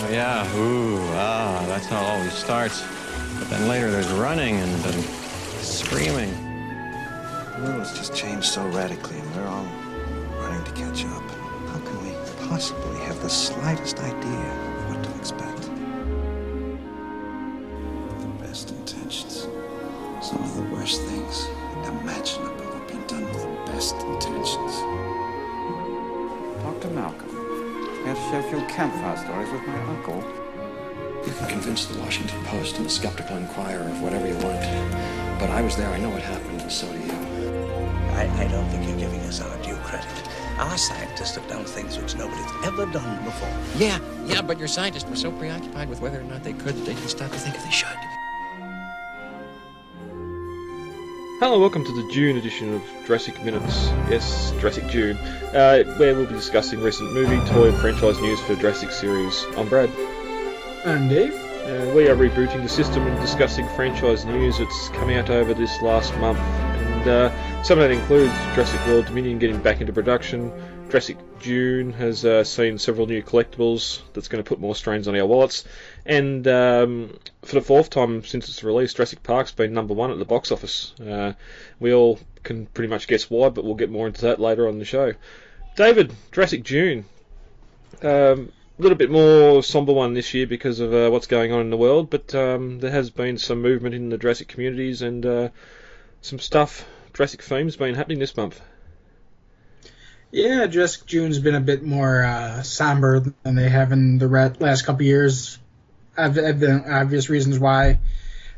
Oh, yeah. Ooh, ah, that's how it always starts. But then later there's running and, and screaming. The world's just changed so radically, and we're all running to catch up. How can we possibly have the slightest idea of what to expect? The best intentions. Some of the worst things imaginable have been done with the best intentions. Here to share a few campfire stories with my uncle. You can convince the Washington Post and the Skeptical Inquirer of whatever you want. But I was there, I know what happened, and so do you. I, I don't think you're giving us our due credit. Our scientists have done things which nobody's ever done before. Yeah, yeah, but your scientists were so preoccupied with whether or not they could that they didn't stop to think if they should. Hello, welcome to the June edition of Jurassic Minutes. Yes, Jurassic June, uh, where we'll be discussing recent movie, toy, and franchise news for Jurassic series. I'm Brad. I'm Dave. Uh, we are rebooting the system and discussing franchise news that's come out over this last month. And uh, some of that includes Jurassic World Dominion getting back into production. Jurassic June has uh, seen several new collectibles that's going to put more strains on our wallets. And um, for the fourth time since its release, Jurassic Park's been number one at the box office. Uh, we all can pretty much guess why, but we'll get more into that later on the show. David, Jurassic June. Um, a little bit more somber one this year because of uh, what's going on in the world, but um, there has been some movement in the Jurassic communities and uh, some stuff, Jurassic themes, been happening this month. Yeah, Jurassic June's been a bit more uh, somber than they have in the last couple years. I've, I've been obvious reasons why.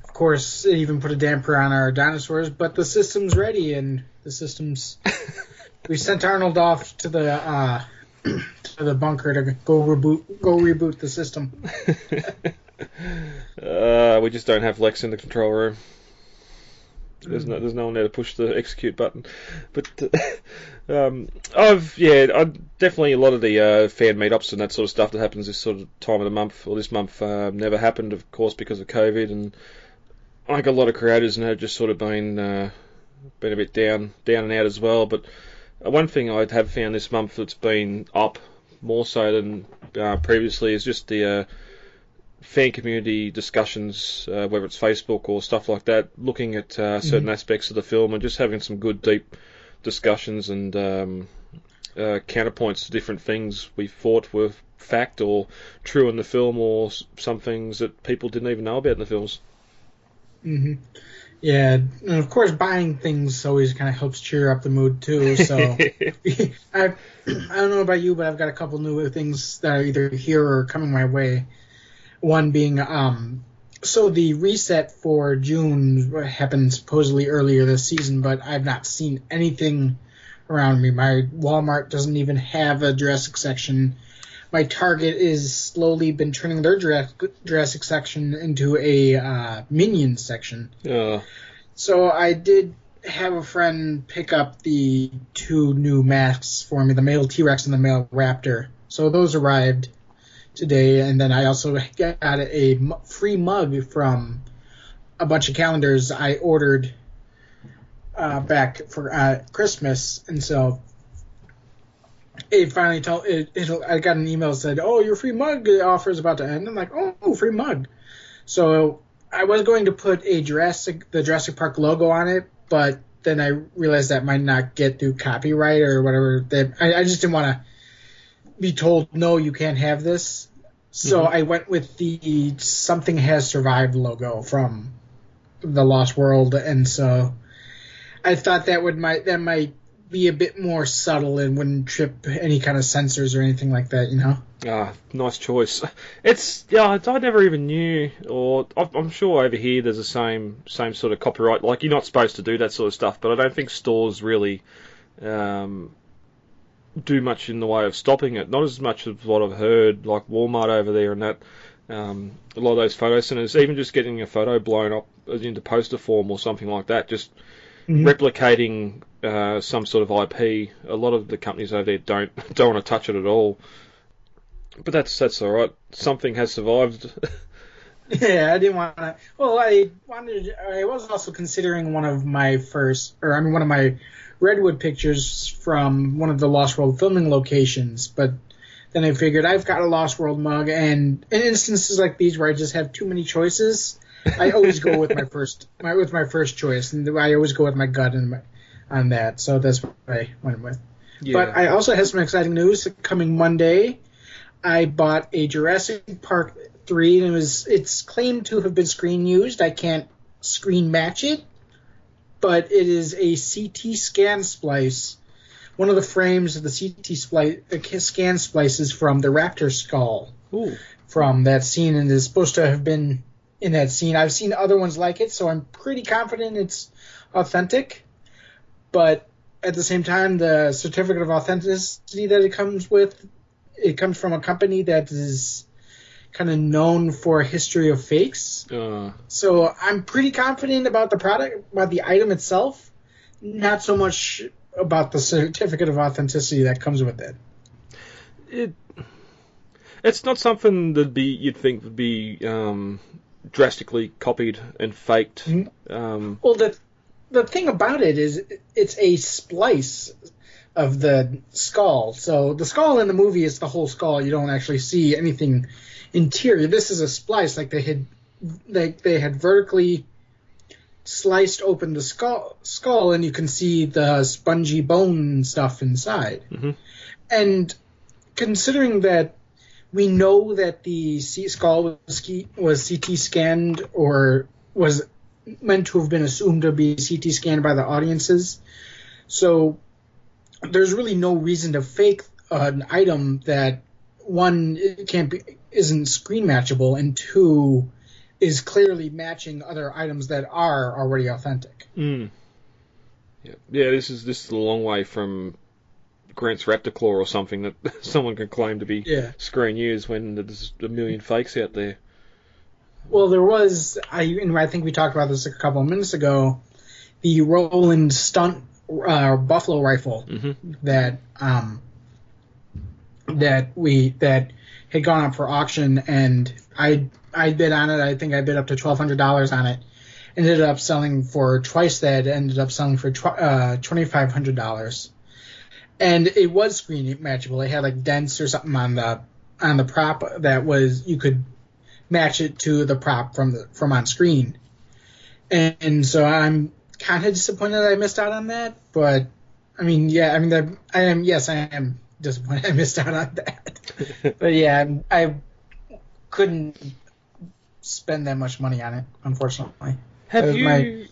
Of course, it even put a damper on our dinosaurs, but the system's ready, and the system's. we sent Arnold off to the uh, to the bunker to go reboot go reboot the system. uh, we just don't have Lex in the control room. There's no, there's no one there to push the execute button. But uh, um, I've yeah, I definitely a lot of the uh, fan meetups and that sort of stuff that happens this sort of time of the month or this month uh, never happened, of course, because of COVID. And I think a lot of creators have just sort of been uh, been a bit down down and out as well. But uh, one thing I have found this month that's been up more so than uh, previously is just the fan community discussions, uh, whether it's Facebook or stuff like that, looking at uh, certain mm-hmm. aspects of the film and just having some good, deep discussions and um, uh, counterpoints to different things we thought were fact or true in the film, or some things that people didn't even know about in the films. hmm Yeah, and of course, buying things always kind of helps cheer up the mood too. So, I I don't know about you, but I've got a couple new things that are either here or coming my way. One being, um, so the reset for June happened supposedly earlier this season, but I've not seen anything around me. My Walmart doesn't even have a Jurassic section. My Target is slowly been turning their Jurassic section into a uh, Minion section. Yeah. So I did have a friend pick up the two new masks for me, the male T Rex and the male Raptor. So those arrived today, and then I also got a free mug from a bunch of calendars I ordered uh, back for uh, Christmas, and so it finally told it, it, I got an email that said, "Oh, your free mug offer is about to end." I'm like, "Oh, free mug." So I was going to put a Jurassic the Jurassic Park logo on it, but then I realized that might not get through copyright or whatever. That I, I just didn't want to be told no, you can't have this. So mm-hmm. I went with the something has survived logo from the Lost World, and so I thought that would might that might be a bit more subtle and wouldn't trip any kind of sensors or anything like that, you know. Ah, nice choice. It's yeah, I never even knew, or I'm sure over here there's the same same sort of copyright. Like you're not supposed to do that sort of stuff, but I don't think stores really um, do much in the way of stopping it. Not as much as what I've heard, like Walmart over there and that. Um, a lot of those photo centers, even just getting a photo blown up into poster form or something like that, just mm-hmm. replicating uh, some sort of IP. A lot of the companies over there don't don't want to touch it at all. But that's that's all right. Something has survived. yeah, I didn't want to. Well, I wanted. I was also considering one of my first, or I mean, one of my redwood pictures from one of the Lost World filming locations, but then I figured I've got a Lost World mug, and in instances like these where I just have too many choices, I always go with my first my with my first choice, and I always go with my gut and my, on that. So that's what I went with. Yeah. But I also have some exciting news coming Monday. I bought a Jurassic Park three, and it was it's claimed to have been screen used. I can't screen match it, but it is a CT scan splice. One of the frames of the CT splice, uh, scan splices from the raptor skull Ooh. from that scene, and is supposed to have been in that scene. I've seen other ones like it, so I'm pretty confident it's authentic. But at the same time, the certificate of authenticity that it comes with, it comes from a company that is kind of known for a history of fakes. Uh, So I'm pretty confident about the product, about the item itself, not so much about the certificate of authenticity that comes with it. it it's not something that be you'd think would be um, drastically copied and faked. Mhm. Um, Well, the the thing about it is it's a splice of the skull. So the skull in the movie is the whole skull. You don't actually see anything interior. This is a splice, like they had they they had vertically sliced open the skull skull, and you can see the spongy bone stuff inside. Mhm. And considering that we know that the C- skull was, was CT scanned or was meant to have been assumed to be CT scanned by the audiences. So there's really no reason to fake an item that one it can't be isn't screen matchable and two is clearly matching other items that are already authentic. mm. Yeah, yeah. This is this is a long way from Grant's Raptor Claw or something that someone can claim to be Yeah. screen used when there's a million fakes out there. Well, there was I and I think we talked about this a couple of minutes ago. The Roland stunt uh, buffalo rifle Mhm. that um, that we that had gone up for auction, and I I bid on it. I think I bid up to twelve hundred dollars on it. Ended up selling for twice that. Ended up selling for uh, twenty five hundred dollars, and it was screen matchable. It had like dents or something on the on the prop that was you could match it to the prop from the from on screen. And, and so I'm kind of disappointed I missed out on that, but I mean, yeah, I mean, I am yes, I am disappointed I missed out on that. but yeah, I couldn't spend that much money on it, unfortunately. Have you my-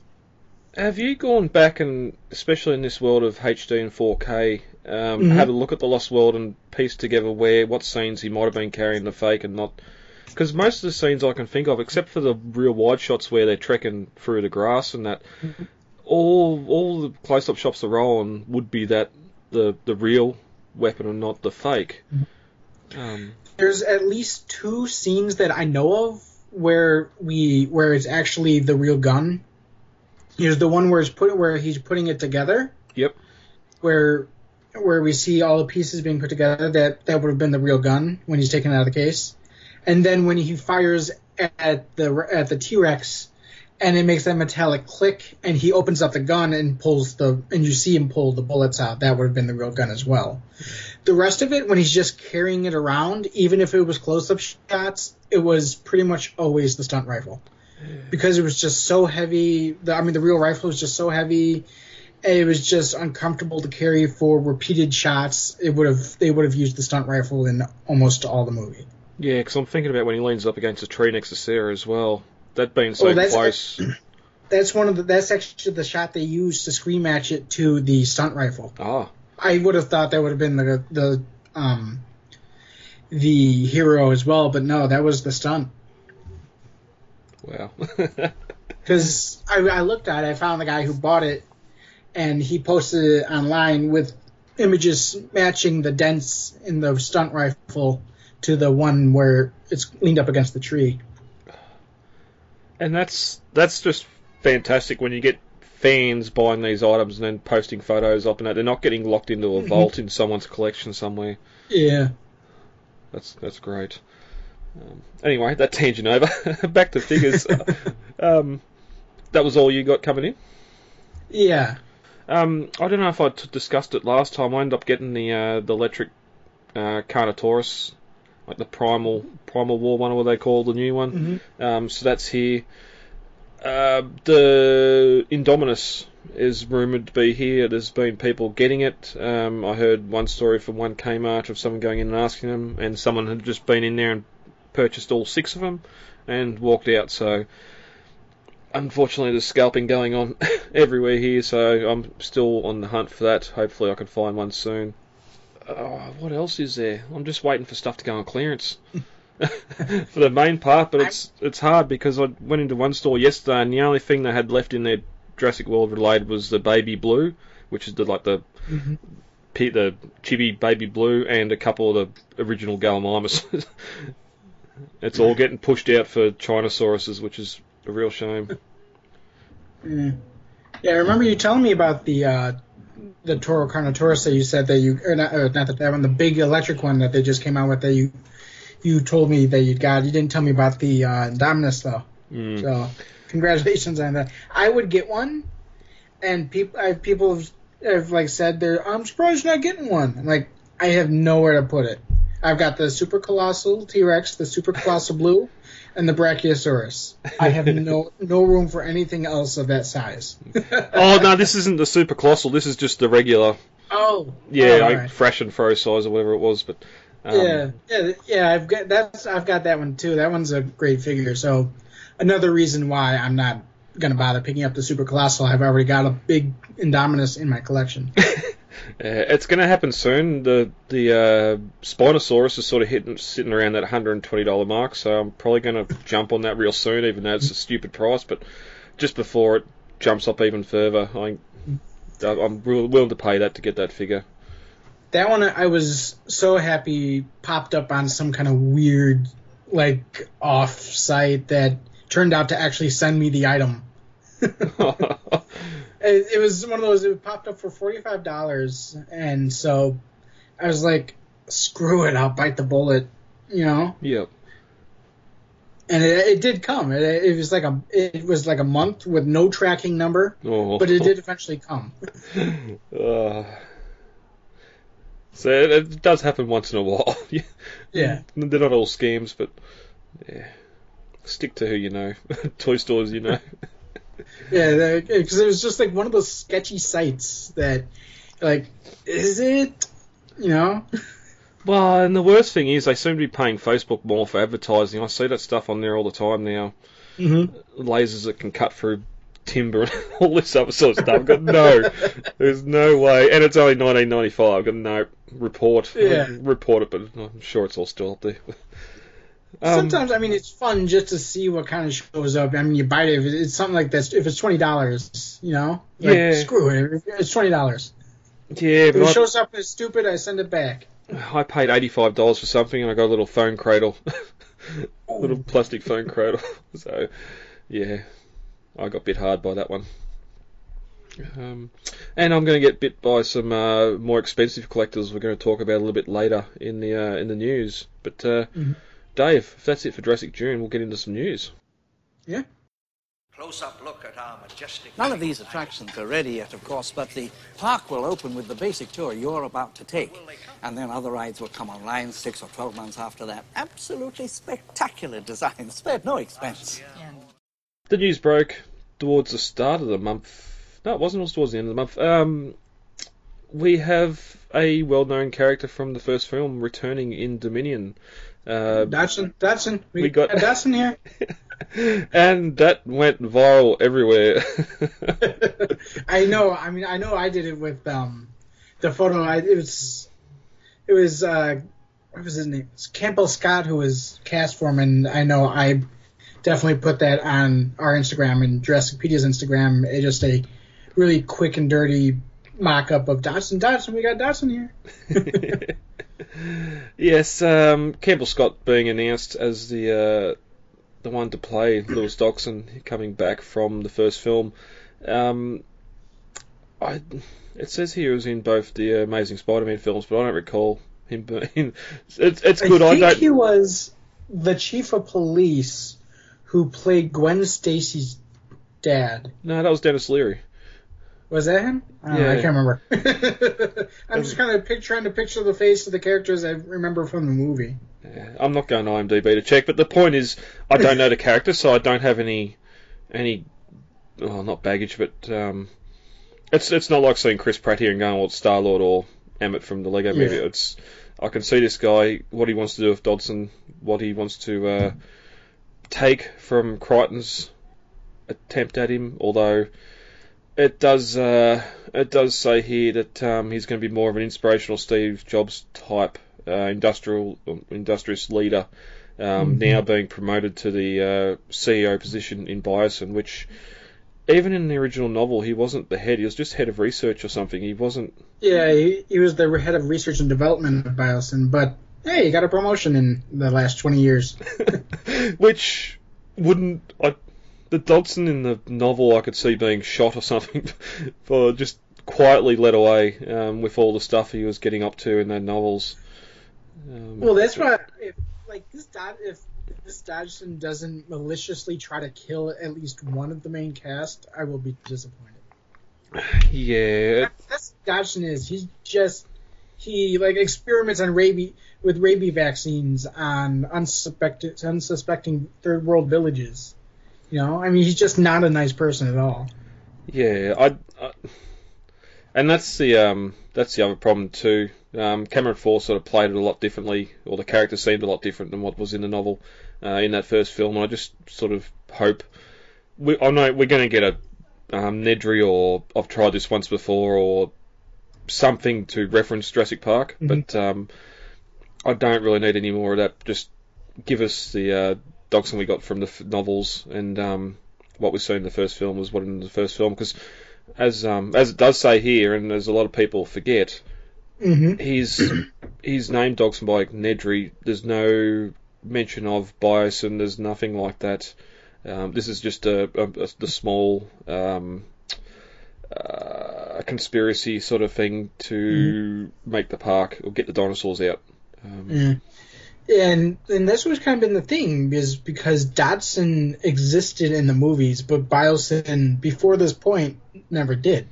have you gone back and especially in this world of HD and 4K, um, Mhm. had a look at the Lost World and pieced together where what scenes he might have been carrying the fake and not? Because most of the scenes I can think of, except for the real wide shots where they're trekking through the grass and that, all all the close-up shots they're rolling would be that the the real weapon or not the fake. Um, There's at least two scenes that I know of where we where it's actually the real gun. There's the one where it's put where he's putting it together. Yep. Where where we see all the pieces being put together that that would have been the real gun when he's taken out of the case. And then when he fires at the at the T-Rex and it makes that metallic click and he opens up the gun and pulls the and you see him pull the bullets out. That would have been the real gun as well. The rest of it when he's just carrying it around even if it was close-up shots it was pretty much always the stunt rifle. Because it was just so heavy the, i mean the real rifle was just so heavy it was just uncomfortable to carry for repeated shots it would have they would have used the stunt rifle in almost all the movie. Yeah, because I'm thinking about when he leans up against a tree next to Sarah as well. That being so Oh, that's- close. that's one of the that's actually the shot they used to screen match it to the stunt rifle Ah, I would have thought that would have been the the um the hero as well, but no, that was the stunt. wow. Because I, I looked at it, I found the guy who bought it, and he posted it online with images matching the dents in the stunt rifle to the one where it's leaned up against the tree. And that's that's just fantastic when you get fans buying these items and then posting photos up and that. They're not getting locked into a vault in someone's collection somewhere. Yeah. That's that's great. Um, anyway, that tangent over. Back to figures. um, that was all you got coming in. Yeah. Um, I don't know if I t- discussed it last time. I ended up getting the uh, the electric uh, Carnotaurus, like the Primal Primal War one, or what they call the new one. Um, so that's here. Uh, the Indominus is rumored to be here. There's been people getting it. Um, I heard one story from one Kmart of someone going in and asking them, and someone had just been in there and purchased all six of them and walked out. So unfortunately, there's scalping going on everywhere here. So I'm still on the hunt for that. Hopefully, I can find one soon. Oh, what else is there? I'm just waiting for stuff to go on clearance. for the main part, but it's it's hard because I went into one store yesterday and the only thing they had left in their Jurassic World related was the baby blue, which is the like the pe- the chibi baby blue and a couple of the original Gallimimus. it's all getting pushed out for Chinosauruses, which is a real shame. Yeah, I remember you telling me about the uh, the Toro Carnotaurus that you said that you or not, or not that that one, the big electric one that they just came out with that you you told me that you got. You didn't tell me about the uh, Indominus though. Mm. So congratulations on that. I would get one, and people I have people have, have like said they're I'm surprised you're not getting one. I'm like I have nowhere to put it. I've got the super colossal T Rex, the super colossal blue, and the Brachiosaurus. I have no no room for anything else of that size. oh no, this isn't the super colossal. This is just the regular. Oh, Yeah, oh, like alright. fresh and fro size or whatever it was. But um, yeah, yeah, yeah. I've got that's I've got that one too. That one's a great figure. So another reason why I'm not gonna bother picking up the super colossal. I've already got a big Indominus in my collection. Uh, it's going to happen soon. The the uh, Spinosaurus is sort of hitting, sitting around that $120 mark, so I'm probably going to jump on that real soon, even though it's a stupid price. But just before it jumps up even further, I, I'm willing to pay that to get that figure. that one I was so happy popped up on some kind of weird like off site that turned out to actually send me the item. It, it was one of those. It popped up for forty five dollars, and so I was like, "Screw it! I'll bite the bullet," you know. yep. And it, it did come. It, it was like a it was like a month with no tracking number, Oh. but it did eventually come. Uh, so it, it does happen once in a while. Yeah. They're not all scams, but yeah. Stick to who you know. Toy stores you know. Yeah, because it was just like one of those sketchy sites that, like, is it? You know? Well, and the worst thing is they seem to be paying Facebook more for advertising. I see that stuff on there all the time now. Mm-hmm. Lasers that can cut through timber and all this other sort of stuff. I've got no, there's no way. And it's only 1995. I've got no report. Yeah. Report it, but I'm sure it's all still up there. Um, Sometimes, I mean, it's fun just to see what kind of shows up. I mean, you buy it if it's something like this. If it's twenty dollars, you know, like, Yeah. screw it. It's twenty dollars. yeah, If it but shows up as stupid, I send it back. I, I paid $85 for something and I got a little phone cradle. little plastic phone cradle. so, yeah, I got bit hard by that one. Um, and I'm going to get bit by some uh, more expensive collectors. We're going to talk about a little bit later in the uh, in the news. But uh, Dave, if that's it for Jurassic June, we'll get into some news. Yeah. Close-up look at our majestic. None of these attractions are ready yet, of course, but the park will open with the basic tour you're about to take. And then other rides will come online six or 12 months after that. Absolutely spectacular designs, spared no expense. The news broke towards the start of the month. No, it wasn't. It was towards the end of the month. Um, we have a well-known character from the first film returning in Dominion. Uh, Dodgson, Dodgson, we, We got- Dodgson here. and that went viral everywhere. I know. I mean, I know. I did it with um, the photo. I, it was, it was uh, what was his name? It's Campbell Scott who was cast for him, and I know I definitely put that on our Instagram and Jurassicpedia's Instagram. It just a really quick and dirty mock-up of Dodgson. Dodgson, we got Dodgson here. yes, um, Campbell Scott being announced as the uh, the one to play Lewis Dodgson coming back from the first film. Um, I it says he was in both the Amazing Spider-Man films, but I don't recall him being. It's, it's good. I I, think don't. he was the chief of police who played Gwen Stacy's dad. No, that was Denis Leary. Was that him? I, don't know, I can't remember. I'm just kind of pic- trying to picture the face of the characters I remember from the movie. Yeah, I'm not going to IMDb to check, but the point is, I don't know the character, so I don't have any any, well, not baggage, but um, it's it's not like seeing Chris Pratt here and going, well, it's Star Lord or Emmett from the Lego Movie. Yeah. It's I can see this guy, what he wants to do with Dodgson, what he wants to uh, take from Crichton's attempt at him, although. It does. Uh, it does say here that um, he's going to be more of an inspirational Steve Jobs type uh, industrial industrious leader. Um, Now being promoted to the uh, CEO position in Biosyn, which even in the original novel he wasn't the head. He was just head of research or something. He wasn't. Yeah, he, he was the head of research and development of Biosyn, but hey, he got a promotion in the last 20 years. which wouldn't. I, the Dodgson in the novel I could see being shot or something, for just quietly led away um, with all the stuff he was getting up to in their novels. Um, Well, that's why, if like this Dod- if this Dodgson doesn't maliciously try to kill at least one of the main cast, I will be disappointed. yeah, That's, Dodgson is. He's just he like experiments on rabies with rabies vaccines on unsuspected unsuspecting third world villages. You know, I mean, he's just not a nice person at all. Yeah, I, I and that's the um that's the other problem too. Um, Cameron Thor sort of played it a lot differently, or the character seemed a lot different than what was in the novel uh, in that first film. And I just sort of hope we I know we're going to get a um, Nedry or I've tried this once before or something to reference Jurassic Park, but um, I don't really need any more of that. Just give us the uh, Dodgson we got from the f- novels and um, what we saw in the first film was what in the first film because as um, as it does say here and as a lot of people forget Mm-hmm. he's he's named Dodgson by Nedry there's no mention of Biosyn there's nothing like that um, this is just a, a, a the small um, uh, conspiracy sort of thing to make the park or get the dinosaurs out um. And and that's what's kind of been the thing is because Dodgson existed in the movies, but Biosyn before this point never did.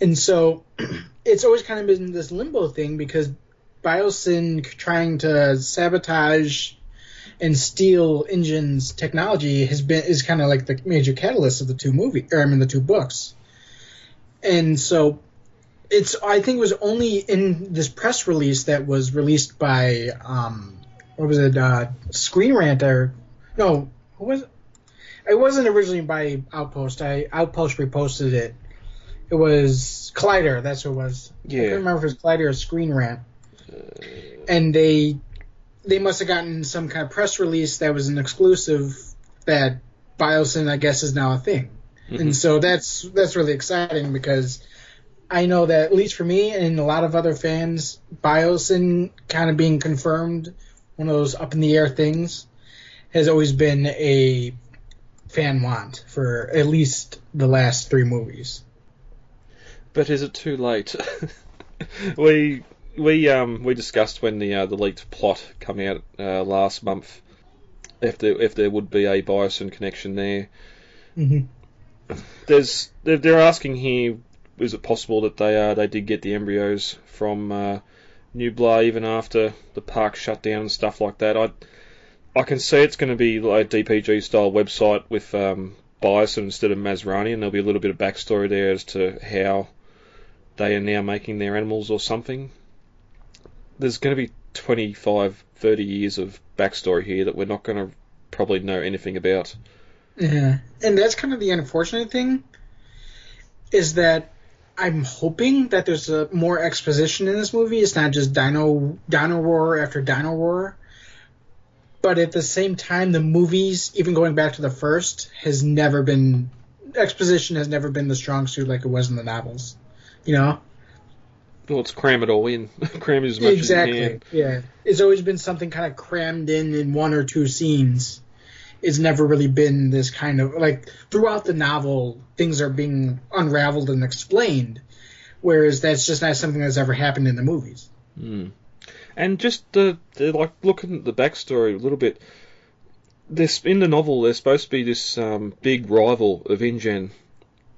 And so it's always kind of been this limbo thing because Biosyn trying to sabotage and steal InGen's technology has been is kind of like the major catalyst of the two movie or I mean the two books. And so it's I think it was only in this press release that was released by um what was it uh Screen Rant or no who was it? It wasn't originally by Outpost. I Outpost reposted it. It was Collider. That's who it was. Yeah. I can't remember if it was Collider or Screen Rant. And they they must have gotten some kind of press release that was an exclusive that Biosyn I guess is now a thing. And so that's that's really exciting because I know that at least for me and a lot of other fans, Biosyn kind of being confirmed, one of those up in the air things, has always been a fan want for at least the last three movies. But is it too late? we we um we discussed when the uh, the leaked plot come out uh, last month if there if there would be a Biosyn connection there. Mhm. There's they're, they're asking here, is it possible that they uh, they did get the embryos from uh, Nublar even after the park shut down and stuff like that? I I can see it's going to be like a DPG style website with um, Biosyn instead of Masrani, and there'll be a little bit of backstory there as to how they are now making their animals or something. There's going to be 25, 30 years of backstory here that we're not going to probably know anything about. Yeah, and that's kind of the unfortunate thing, is that I'm hoping that there's a more exposition in this movie. It's not just Dino Dino Roar after Dino Roar, but at the same time, the movies, even going back to the first, has never been exposition has never been the strong suit like it was in the novels. You know, Well, let's cram it all in. cram it as much as you exactly. can. Yeah, it's always been something kind of crammed in in one or two scenes. It's never really been this kind of like throughout the novel, things are being unraveled and explained, whereas that's just not something that's ever happened in the movies. And just the, the like looking at the backstory a little bit. This in the novel, there's supposed to be this um, big rival of InGen,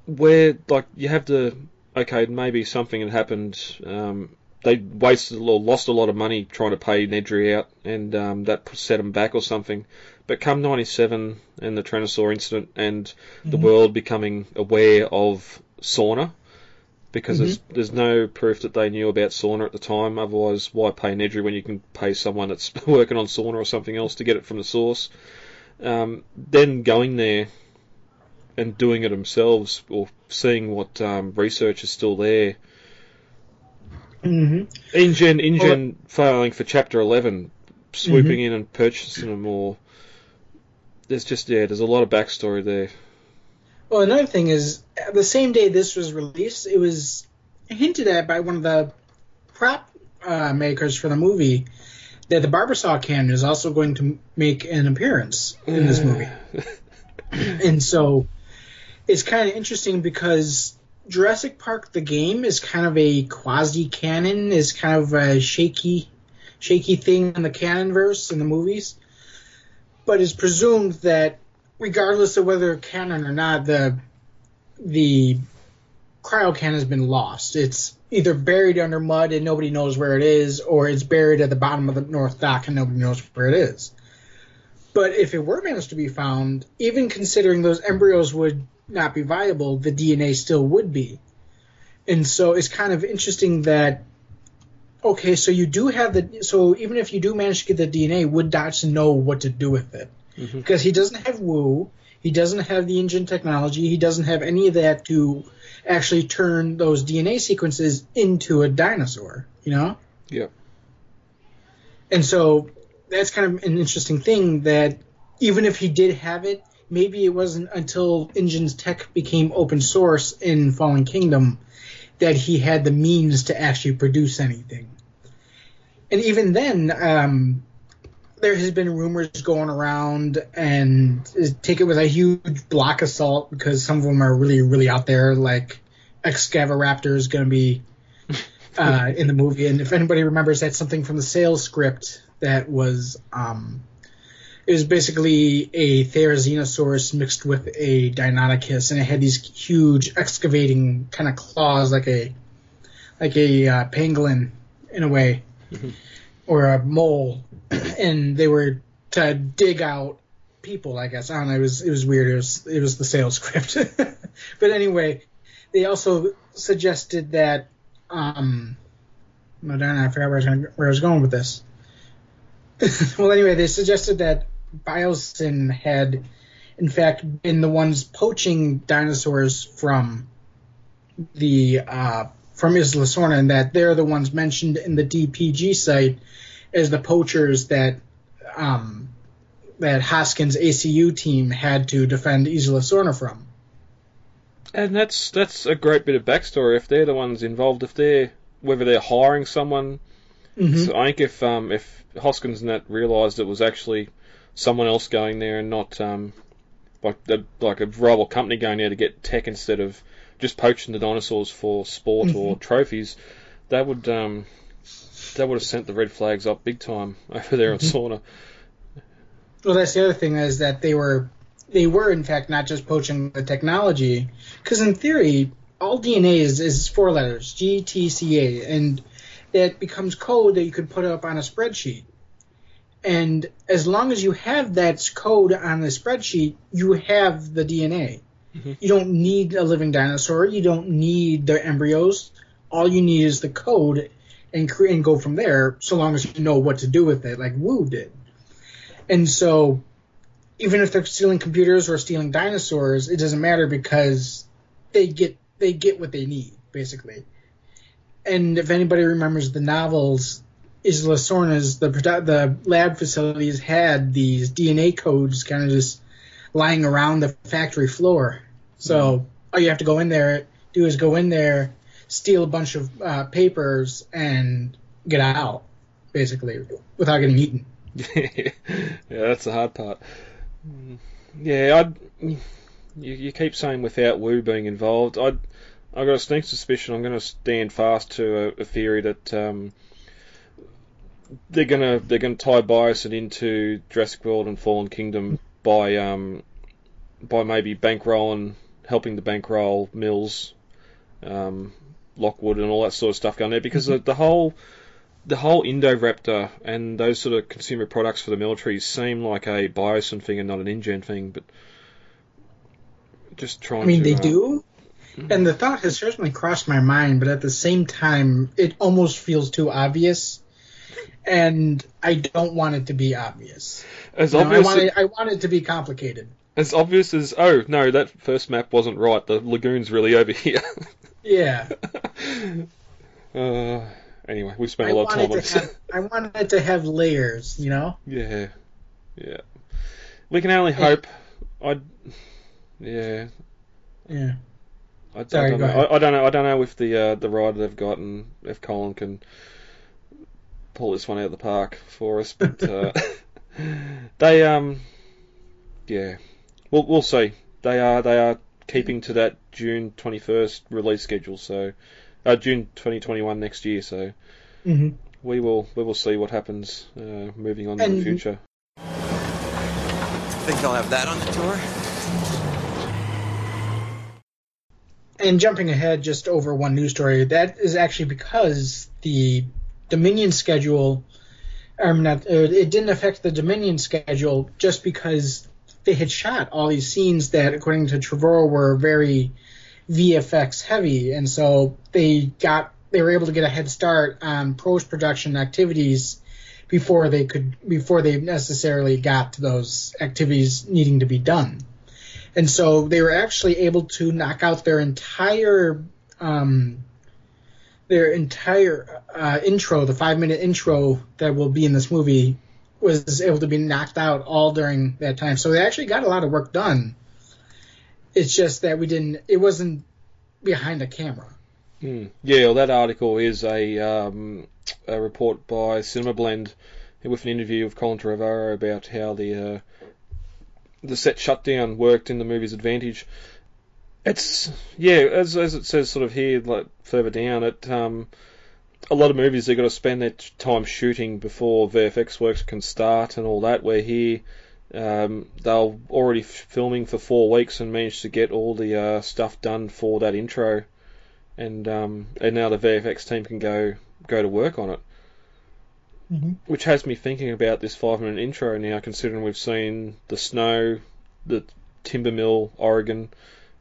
where like you have to okay maybe something had happened. Um, they wasted or lost a lot of money trying to pay Nedry out, and um, that set them back or something. But come '97 and the Tyrannosaur incident, and the world becoming aware of Sorna, because there's there's no proof that they knew about Sorna at the time. Otherwise, why pay Nedry when you can pay someone that's working on Sorna or something else to get it from the source? Um, then going there and doing it themselves, or seeing what um, research is still there. hmm InGen, InGen filing for Chapter 11, swooping in and purchasing them, or there's just yeah, there's a lot of backstory there. Well, another thing is, the same day this was released, it was hinted at by one of the prop uh, makers for the movie that the Barbasol cannon is also going to make an appearance in this movie. and so it's kind of interesting because Jurassic Park the game is kind of a quasi canon, is kind of a shaky shaky thing in the canon verse in the movies. But it's presumed that regardless of whether canon or not, the the cryo can has been lost. It's either buried under mud and nobody knows where it is, or it's buried at the bottom of the North Dock and nobody knows where it is. But if it were managed to be found, even considering those embryos would not be viable, the DNA still would be. And so it's kind of interesting that okay, so you do have the so even if you do manage to get the DNA, would Dodgson know what to do with it? Mm-hmm. Because he doesn't have Wu, he doesn't have the InGen technology, he doesn't have any of that to actually turn those DNA sequences into a dinosaur, you know? Yeah. And so that's kind of an interesting thing that even if he did have it, maybe it wasn't until InGen's tech became open source in Fallen Kingdom that he had the means to actually produce anything. And even then, um, there has been rumors going around, and take it with a huge block of salt because some of them are really, really out there. Like Excavaraptor is going to be uh, in the movie, and if anybody remembers, that's something from the sales script that was. Um, it was basically a Therizinosaurus mixed with a Deinonychus, and it had these huge excavating kind of claws, like a like a uh, pangolin in a way, or a mole, and they were to dig out people. I guess I don't know. It was it was weird. It was it was the sales script, but anyway, they also suggested that. Um, no, darn, I forgot where I was, gonna, where I was going with this. well, anyway, they suggested that Biosyn had, in fact, been the ones poaching dinosaurs from the uh, from Isla Sorna, and that they're the ones mentioned in the DPG site as the poachers that um, that Hoskins' ACU team had to defend Isla Sorna from. And that's that's a great bit of backstory. If they're the ones involved, if they're whether they're hiring someone, so I think if um, if Hoskins and that realised it was actually someone else going there and not um, like the, like a rival company going there to get tech instead of just poaching the dinosaurs for sport or trophies, that would um, that would have sent the red flags up big time over there at Sorna. Well, that's the other thing is that they were they were in fact not just poaching the technology, because in theory all DNA is, is four letters G T C A, and it becomes code that you could put up on a spreadsheet. And as long as you have that code on the spreadsheet, you have the DNA. Mm-hmm. You don't need a living dinosaur. You don't need the embryos. All you need is the code, and cre- and go from there. So long as you know what to do with it, like Wu did. And so, even if they're stealing computers or stealing dinosaurs, it doesn't matter because they get they get what they need basically. And if anybody remembers the novels, Isla Sorna's the the lab facilities had these DNA codes kind of just lying around the factory floor. So all you have to go in there do is go in there, steal a bunch of uh, papers, and get out basically without getting eaten. yeah, that's the hard part. Yeah, I. You, you keep saying without Wu being involved. I I got a sneak suspicion. I'm going to stand fast to a, a theory that um, they're gonna they're gonna tie Biosyn into Jurassic World and Fallen Kingdom by um by maybe bankrolling helping the bankroll Mills, um, Lockwood, and all that sort of stuff going there because the, the whole the whole Indoraptor and those sort of consumer products for the military seem like a Biosyn thing and not an InGen thing, but just trying I mean, to. they uh, do. And the thought has certainly crossed my mind, but at the same time, it almost feels too obvious. And I don't want it to be obvious. As You know, I, obvious want it, I want it to be complicated. As obvious as oh no, that first map wasn't right. The lagoon's really over here. Yeah. uh, anyway, we spent I a lot of time on this. have, I wanted it to have layers, you know? yeah, yeah. We can only hope. I, yeah. Yeah. I, I don't know. I, I don't know. I don't know if the uh, the rider they've gotten, if Colin can pull this one out of the park for us, but uh, they um yeah, we'll we'll see. They are they are keeping to that June twenty first release schedule, so uh, June twenty twenty one next year. So hmm we will we will see what happens uh, moving on in the future. Think I'll have that on the tour? And jumping ahead just over one news story, that is actually because the Dominion schedule, um, not, uh, it didn't affect the Dominion schedule just because they had shot all these scenes that, according to Trevorrow, were very VFX heavy, and so they got they were able to get a head start on post production activities before they could before they necessarily got to those activities needing to be done. And so they were actually able to knock out their entire um, their entire uh, intro, the five minute intro that will be in this movie, was able to be knocked out all during that time. So they actually got a lot of work done. It's just that we didn't. It wasn't behind a camera. Hmm. Yeah, well, that article is a, um, a report by Cinema Blend with an interview of Colin Trevorrow about how the uh, the set shutdown worked in the movie's advantage. It's yeah, as as it says sort of here, like further down, it um, a lot of movies they've got to spend their time shooting before VFX works can start and all that. Where here, um, they're already f- filming for four weeks and managed to get all the uh, stuff done for that intro, and um, and now the VFX team can go go to work on it. Which has me thinking about this five minute intro now, considering we've seen the snow, the timber mill, Oregon,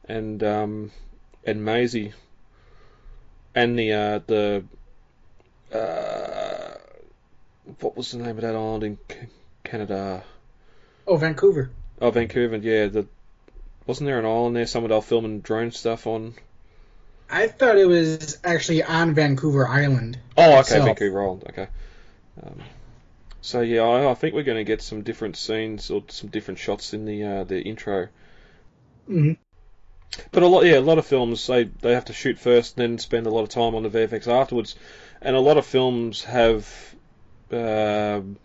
and um, and Maisie, and the uh, the uh, what was the name of that island in Canada? Oh, Vancouver. Oh, Vancouver. Yeah, the wasn't there an island there somewhere they were filming drone stuff on? I thought it was actually on Vancouver Island. Oh, okay, itself. Vancouver Island. Okay. Um, so yeah, I, I think we're going to get some different scenes or some different shots in the uh, the intro. Mhm. But a lot, yeah, a lot of films they they have to shoot first, and then spend a lot of time on the VFX afterwards, and a lot of films have. um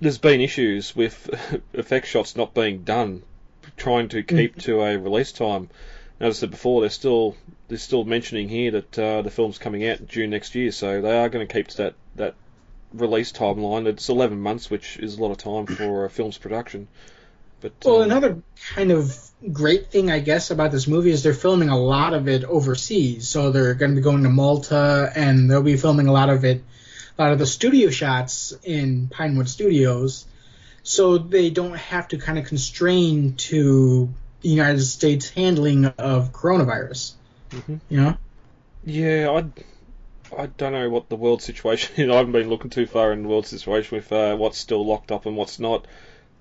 there's been issues with effect shots not being done, trying to keep to a release time. As I said before, they're still they're still mentioning here that uh, the film's coming out in June next year, so they are going to keep to that that release timeline. It's 11 months, which is a lot of time for a film's production. But Well, um, another kind of great thing, I guess, about this movie is they're filming a lot of it overseas. So they're going to be going to Malta, and they'll be filming a lot of it, a lot of the studio shots in Pinewood Studios. So they don't have to kind of constrain to the United States handling of coronavirus. Mhm. You know? Yeah, I I don't know what the world situation is. I haven't been looking too far in the world situation with uh, what's still locked up and what's not.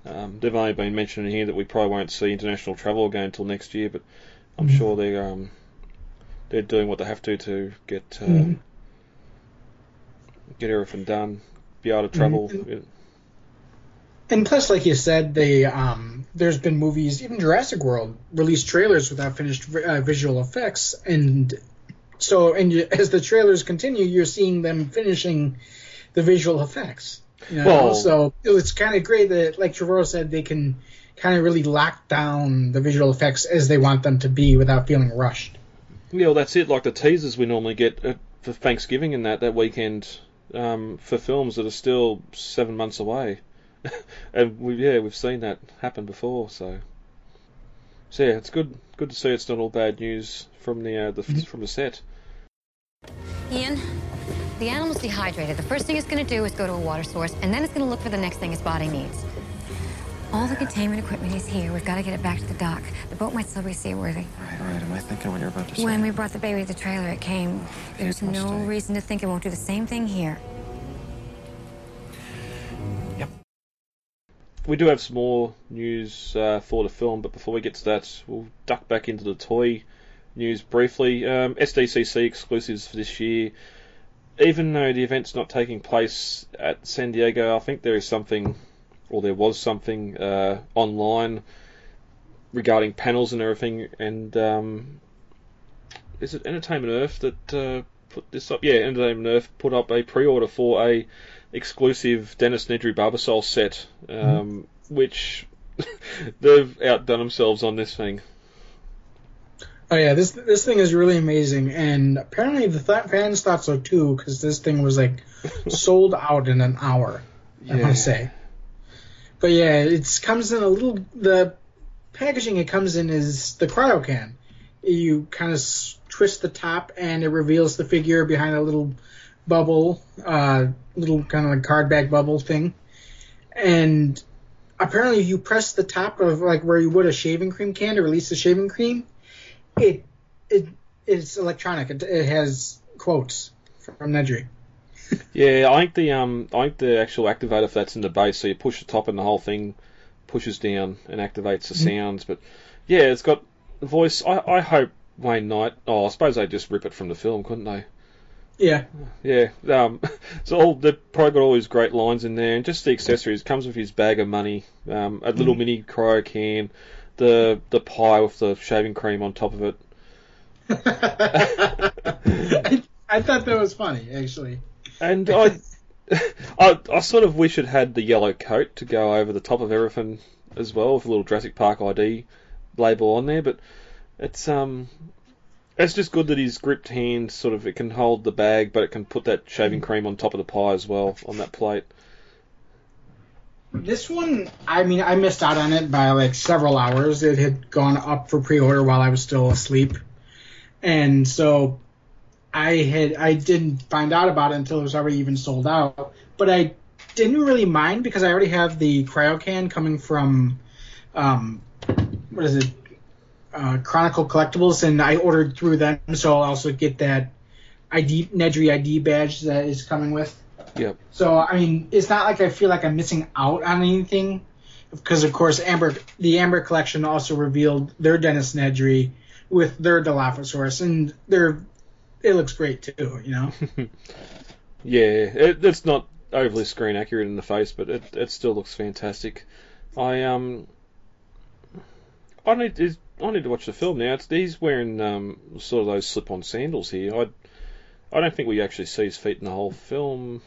Um, they've only been mentioning here that we probably won't see international travel again until next year, but I'm Mhm. sure they're um, they're doing what they have to to get uh, Mhm. get everything done, be able to travel. Mhm. And plus, like you said, they um, there's been movies, even Jurassic World, released trailers without finished uh, visual effects, and so and you, as the trailers continue, you're seeing them finishing the visual effects. You know? Well- so it's kind of great that, like Trevorrow said, they can kind of really lock down the visual effects as they want them to be without feeling rushed. Yeah, well, that's it. Like the teasers we normally get uh, for Thanksgiving and that that weekend um, for films that are still seven months away, and we yeah we've seen that happen before. So So yeah, it's good good to see it's not all bad news from the uh, the from the set. Ian, the animal's dehydrated. The first thing it's going to do is go to a water source, and then it's going to look for the next thing its body needs. All the containment equipment is here. We've got to get it back to the dock. The boat might still be seaworthy. Right, right. Am I thinking what you're about to say? When we brought the baby to the trailer, it came. There's no stay. reason to think it won't do the same thing here. Yep. We do have some more news uh, for the film, but before we get to that, we'll duck back into the toy news briefly. Um, SDCC exclusives for this year. Even though the event's not taking place at San Diego, I think there is something, or there was something uh, online regarding panels and everything. And um, is it Entertainment Earth that uh, put this up? Yeah, Entertainment Earth put up a pre-order for a exclusive Dennis Nedry Barbasol set, um, which they've outdone themselves on this thing. Oh yeah, this this thing is really amazing, and apparently the th- fans thought so too, because this thing was like sold out in an hour. I want to say. But yeah, it comes in a little. The packaging it comes in is the cryo can. You kind of twist the top, and it reveals the figure behind a little bubble, uh, little kind of like card bag bubble thing. And apparently, if you press the top of like where you would a shaving cream can to release the shaving cream, it it it's electronic. It, it has quotes from Nedry. Yeah, I think the um, I think the actual activator for that's in the base, so you push the top and the whole thing pushes down and activates the sounds. But yeah, it's got voice. I, I hope Wayne Knight. Oh, I suppose they just rip it from the film, couldn't they? Yeah, Yeah. Um, so all they probably got all his great lines in there, and just the accessories comes with his bag of money, um, a little mini cryo can, the the pie with the shaving cream on top of it. I, I thought that was funny actually. And I, I, I sort of wish it had the yellow coat to go over the top of everything as well, with a little Jurassic Park ID label on there. But it's um, it's just good that his gripped hand sort of it can hold the bag, but it can put that shaving cream on top of the pie as well on that plate. This one, I mean, I missed out on it by like several hours. It had gone up for pre-order while I was still asleep, and so I had I didn't find out about it until it was already even sold out. But I didn't really mind because I already have the cryo can coming from, um, what is it, uh, Chronicle Collectibles, and I ordered through them, so I'll also get that ID Nedry ID badge that is coming with. Yep. So I mean, it's not like I feel like I'm missing out on anything, because of course Amber, the Amber collection also revealed their Dennis Nedry with their Dilophosaurus, and they're it looks great too, you know. Yeah, it, it's not overly screen accurate in the face, but it it still looks fantastic. I um, I need to, I need to watch the film now. It's, he's wearing um sort of those slip-on sandals here. I I don't think we actually see his feet in the whole film.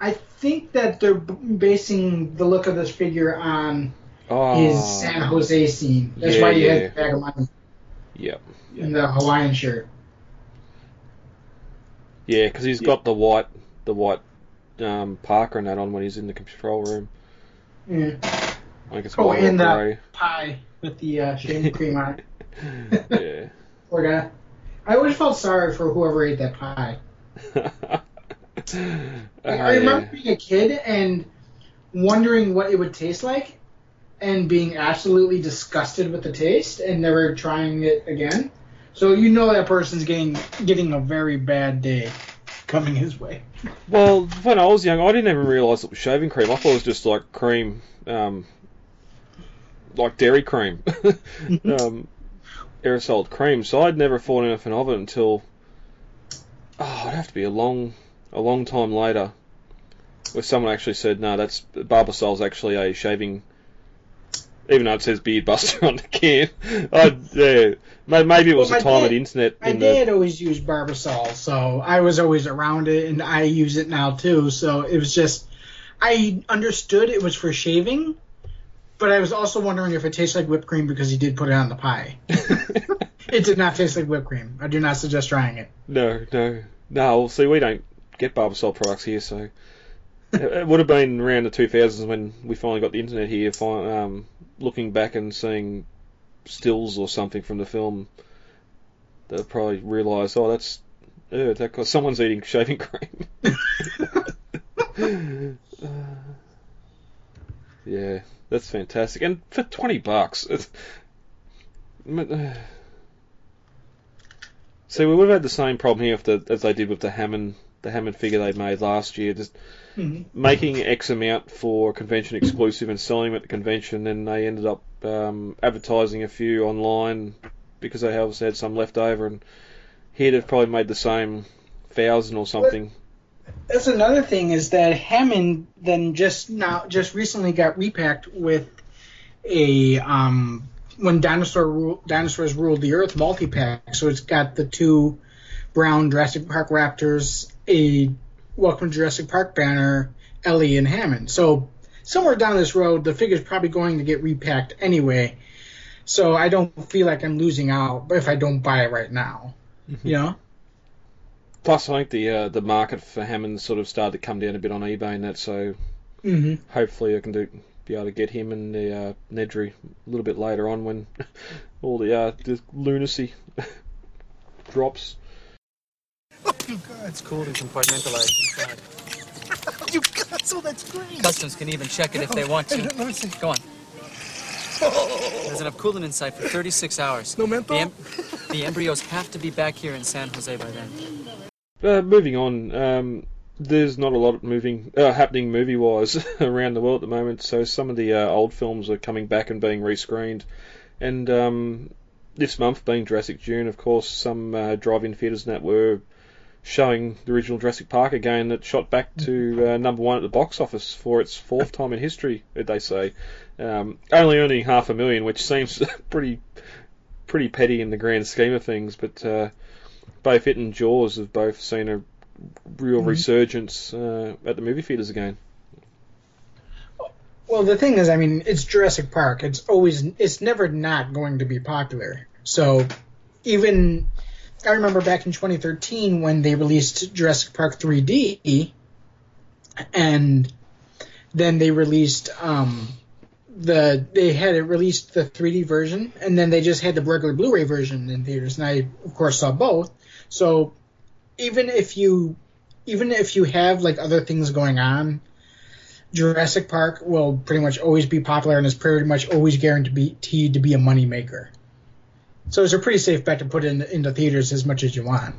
I think that they're basing the look of this figure on Oh, his San Jose scene. That's Yeah, why he yeah. has the bag of money Yep. in the Hawaiian shirt. Yeah, because he's got the white the white um, Parker and that on when he's in the control room. Yeah. I think it's Oh, white and the grey. pie with the uh, shaving cream on it. yeah. Poor guy. I always felt sorry for whoever ate that pie. I remember being a kid and wondering what it would taste like, and being absolutely disgusted with the taste and never trying it again. So you know that person's getting getting a very bad day coming his way. Well, when I was young, I didn't even realise it was shaving cream. I thought it was just like cream, um, like dairy cream, um, aerosoled cream. So I'd never thought anything of it until, oh, it'd have to be a long, a long time later, where someone actually said, "No, that's Barbasol's actually a shaving." Even though it says Beard Buster on the can, I, yeah, maybe it was Well, the my time dad- of internet. My in the, dad always used Barbasol, so I was always around it, and I use it now too. So it was just, I understood it was for shaving, but I was also wondering if it tastes like whipped cream because he did put it on the pie. it did not taste like whipped cream. I do not suggest trying it. No, no, no. See, we don't get Barbasol products here, so it, would have been around the 2000s when we finally got the internet here. Um, looking back and seeing stills or something from the film, they'll probably realise, oh, that's uh, that cause someone's eating shaving cream. Uh, yeah, that's fantastic, and for twenty bucks. It's, See, we would have had the same problem here the, as they did with the Hammond the Hammond figure they made last year, just Mhm. making X amount for convention exclusive and selling them at the convention. and they ended up um, advertising a few online because they obviously had some left over, and he'd have probably made the same thousand or something. That's another thing is that Hammond then just now just recently got repacked with a um when dinosaur ru- dinosaurs ruled the earth multi pack. So it's got the two brown Jurassic Park Raptors, a Welcome to Jurassic Park banner, Ellie and Hammond. So somewhere down this road, the figure's probably going to get repacked anyway. So I don't feel like I'm losing out if I don't buy it right now. You know. Plus, I think the uh, the market for Hammond sort of started to come down a bit on eBay and that, so hmm hopefully I can do be able to get him and the uh, Nedry a little bit later on when all the uh, the lunacy drops. It's cooled and compartmentalized inside. You got so that's great. Customs can even check it if they want to. Let me see. Go on. There's enough coolant inside for 36 hours. No menthol? The, em- the embryos have to be back here in San Jose by then. Uh, moving on, um, there's not a lot of moving uh, happening movie wise around the world at the moment. So some of the uh, old films are coming back and being rescreened, and um, this month being Jurassic June, of course, some uh, drive-in theatres and that were showing the original Jurassic Park again. That shot back to uh, number one at the box office for its fourth time in history. They say, um, only earning half a million, which seems pretty pretty petty in the grand scheme of things, but. Uh, both it and Jaws have both seen a real Mhm. resurgence uh, at the movie theaters again. Well, the thing is, I mean, it's Jurassic Park. It's always, it's never not going to be popular. So, even I remember back in 2013 when they released Jurassic Park 3D, and then they released um, the they had it released the 3D version, and then they just had the regular Blu-ray version in theaters, and I of course saw both. So, even if you even if you have like other things going on, Jurassic Park will pretty much always be popular and is pretty much always guaranteed to be a money maker. So it's a pretty safe bet to put in into theaters as much as you want.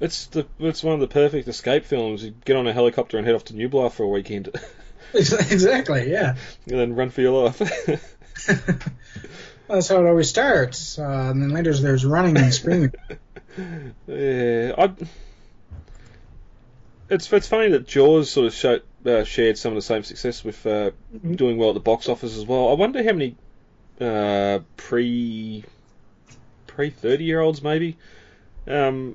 It's the it's one of the perfect escape films. You get on a helicopter and head off to Nublar for a weekend, exactly, yeah. and then run for your life. That's how it always starts. Uh, and then later there's running and screaming. yeah, I. It's it's funny that Jaws sort of showed, uh, shared some of the same success with uh, doing well at the box office as well. I wonder how many uh, pre pre thirty year olds maybe um,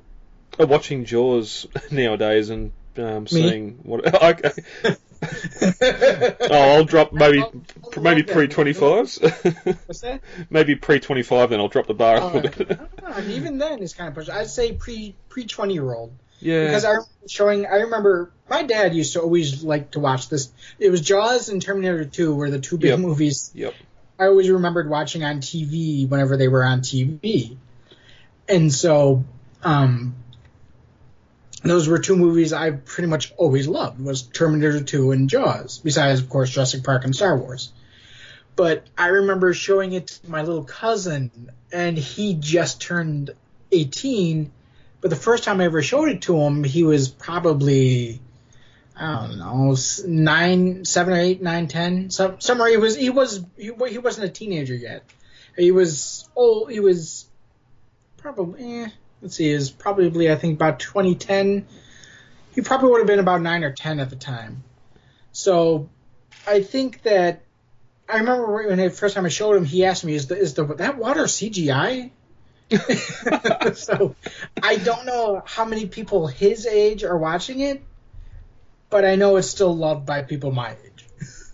are watching Jaws nowadays and um, seeing what. okay. oh, I'll drop maybe maybe pre twenty fives. What's that? maybe pre twenty five, then I'll drop the bar a little bit. I mean, even then it's kind of pushed. I'd say pre pre twenty year old. Yeah. Because I remember showing, I remember my dad used to always like to watch this. It was Jaws and Terminator 2 were the two big Yep. movies Yep. I always remembered watching on TV whenever they were on TV. And so, um, those were two movies I pretty much always loved was Terminator 2 and Jaws, besides of course Jurassic Park and Star Wars. But I remember showing it to my little cousin and he just turned 18, but the first time I ever showed it to him, he was probably I don't know, nine, seven or eight, nine, ten, some, somewhere. He was, he was, he, he wasn't a teenager yet. He was old. He was probably, eh, let's see, is probably I think about 2010. He probably would have been about nine or ten at the time. So, I think that I remember when the first time I showed him, he asked me, "Is the is the that water CGI?" so, I don't know how many people his age are watching it, but I know it's still loved by people my age.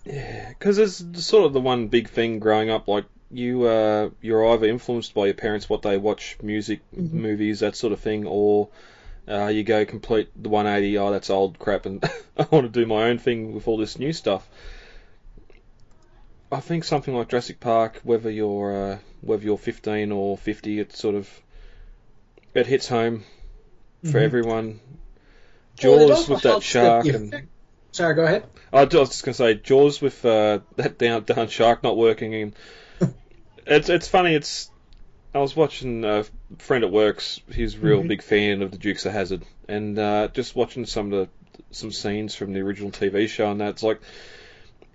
Yeah, because it's sort of the one big thing growing up. Like you, uh, you're either influenced by your parents, what they watch, music, Mhm. movies, that sort of thing, or uh, you go complete the 180. Oh, that's old crap, and I want to do my own thing with all this new stuff. I think something like Jurassic Park, whether you're uh, whether you're 15 or 50, it sort of it hits home for Mhm. everyone. Jaws with that shark and Sorry, go ahead. I was just gonna say Jaws with uh, that down down shark not working, and it's it's funny. It's I was watching a friend at work's. He's a real Mhm. big fan of the Dukes of Hazard, and uh, just watching some of the some scenes from the original TV show, and that's like,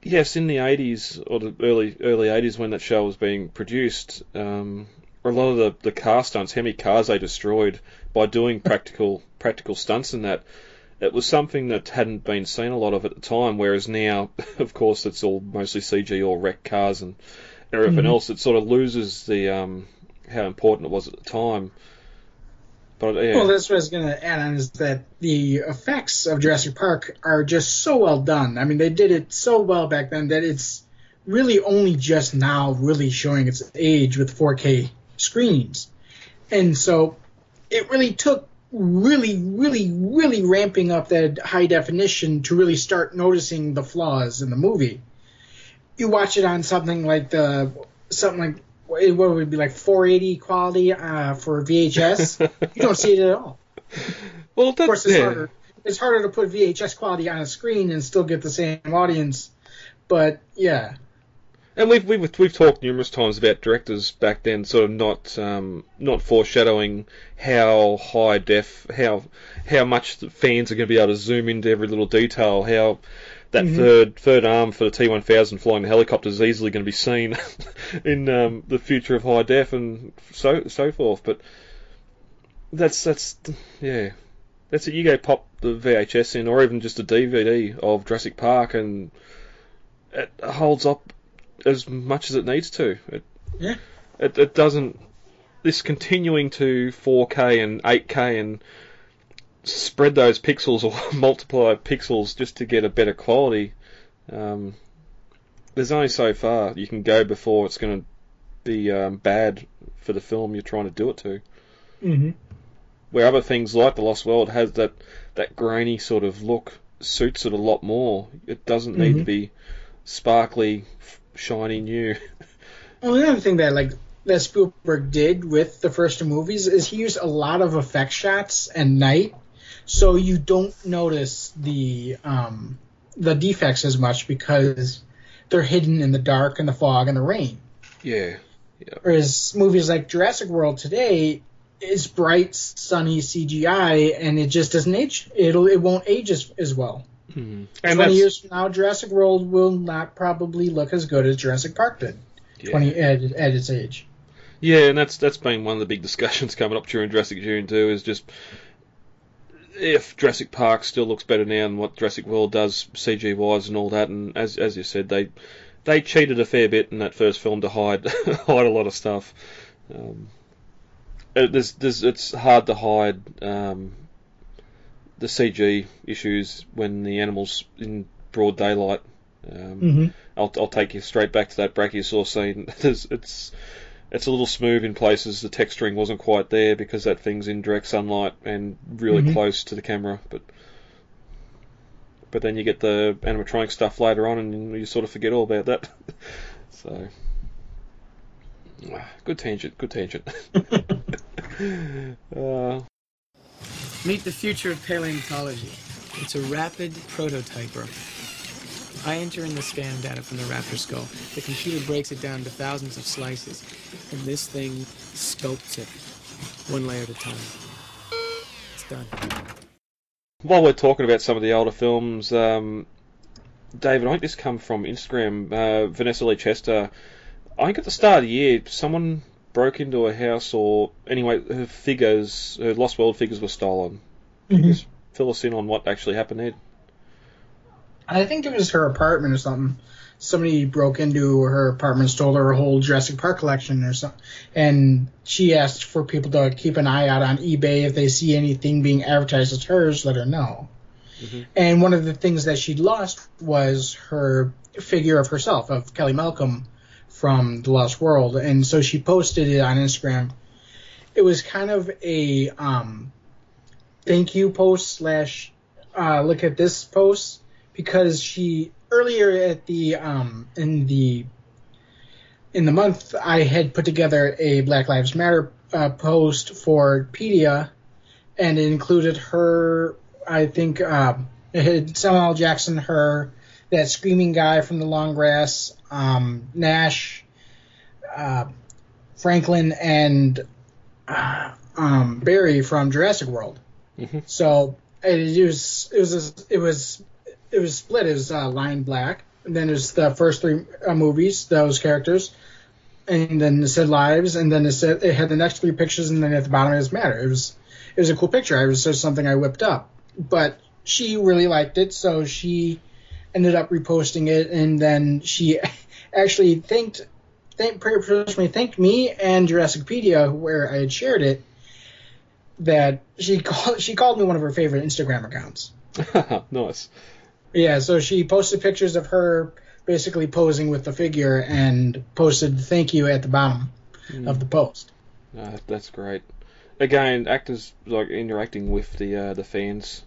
yes, in the '80s or the early early '80s when that show was being produced, um, a lot of the the car stunts, how many cars they destroyed by doing practical practical stunts in that it was something that hadn't been seen a lot of at the time, whereas now, of course, it's all mostly CG or wrecked cars and everything Mhm. else. It sort of loses the um, how important it was at the time. But yeah, Well, that's what I was going to add on is that the effects of Jurassic Park are just so well done. I mean, they did it so well back then that it's really only just now really showing its age with 4K screens. And so it really took really, really, really ramping up that high definition to really start noticing the flaws in the movie. You watch it on something like the something like what would it be like 480 quality uh, for VHS. you don't see it at all. well, Of course, it's yeah. harder. It's harder to put VHS quality on a screen and still get the same audience. But yeah, And we've we've we've talked numerous times about directors back then, sort of not um, not foreshadowing how high def, how how much the fans are going to be able to zoom into every little detail, how that Mhm. third third arm for the T1000 flying the helicopter is easily going to be seen in um, the future of high def and so so forth. But that's that's yeah. That's it. You go pop the VHS in, or even just a DVD of Jurassic Park, and it holds up as much as it needs to. It, Yeah. It, it doesn't. This continuing to 4K and 8K and spread those pixels or multiply pixels just to get a better quality. Um, there's only so far you can go before it's going to be um, bad for the film you're trying to do it to. hmm Where other things like The Lost World has that that grainy sort of look suits it a lot more. It doesn't need to be sparkly, shiny, new. Well, the other thing that like that Spielberg did with the first two movies is he used a lot of effect shots at night, so you don't notice the um, the defects as much because they're hidden in the dark and the fog and the rain. Yeah. Whereas movies like Jurassic World today is bright, sunny CGI, and it just doesn't age. It'll it won't age as, as well. Hmm. Twenty And that's, years from now, Jurassic World will not probably look as good as Jurassic Park did. Yeah. Twenty at, at its age. Yeah, and that's that's been one of the big discussions coming up during Jurassic June too. Is just if Jurassic Park still looks better now than what Jurassic World does CG wise and all that. And as as you said, they they cheated a fair bit in that first film to hide hide a lot of stuff. Um, it, there's, there's, it's hard to hide um, the CG issues when the animals in broad daylight. Um, Mhm. I'll, I'll take you straight back to that Brachiosaur scene. There's, it's it's a little smooth in places. The texturing wasn't quite there because that thing's in direct sunlight and really Mhm. close to the camera. But but then you get the animatronic stuff later on, and you sort of forget all about that. so ah, good tangent. Good tangent. uh, Meet the future of paleontology. It's a rapid prototyper. I enter in the scan data from the raptor skull. The computer breaks it down to thousands of slices, and this thing sculpts it, one layer at a time. It's done. while we're talking about some of the older films, um, David, I think this come from Instagram. Uh, Vanessa Lee Chester. I think at the start of the year, someone broke into a house, or anyway, her figures, her Lost World figures were stolen. Mhm. Just fill us in on what actually happened there. I think it was her apartment or something. Somebody broke into her apartment, stole her whole Jurassic Park collection or something, and she asked for people to keep an eye out on eBay if they see anything being advertised as hers. Let her know. And one of the things that she'd lost was her figure of herself, of Kelly Malcolm from The Lost World, and so she posted it on Instagram. It was kind of a um, thank you post slash uh, look at this post because she earlier at the um, in the in the month, I had put together a Black Lives Matter uh, post for Pedia, and it included her. I think um, it had Samuel. Jackson, her, that screaming guy from the long grass, um, Nash, uh, Franklin, and uh, um, Barry from Jurassic World. Mhm. So it was it was it was it was split. It was uh, Lion Black, and then there's the first three uh, movies, those characters, and then it said lives, and then it said it had the next three pictures, and then at the bottom it was matter. It was it was a cool picture. It was just something I whipped up, but she really liked it, so she ended up reposting it, and then she actually thanked thank personally thanked me and Jurassicpedia where I had shared it. That she called she called me one of her favorite Instagram accounts. nice. Yeah, so she posted pictures of her basically posing with the figure and posted thank you at the bottom Mm. of the post. Uh, that's great. Again, actors like interacting with the uh, the fans.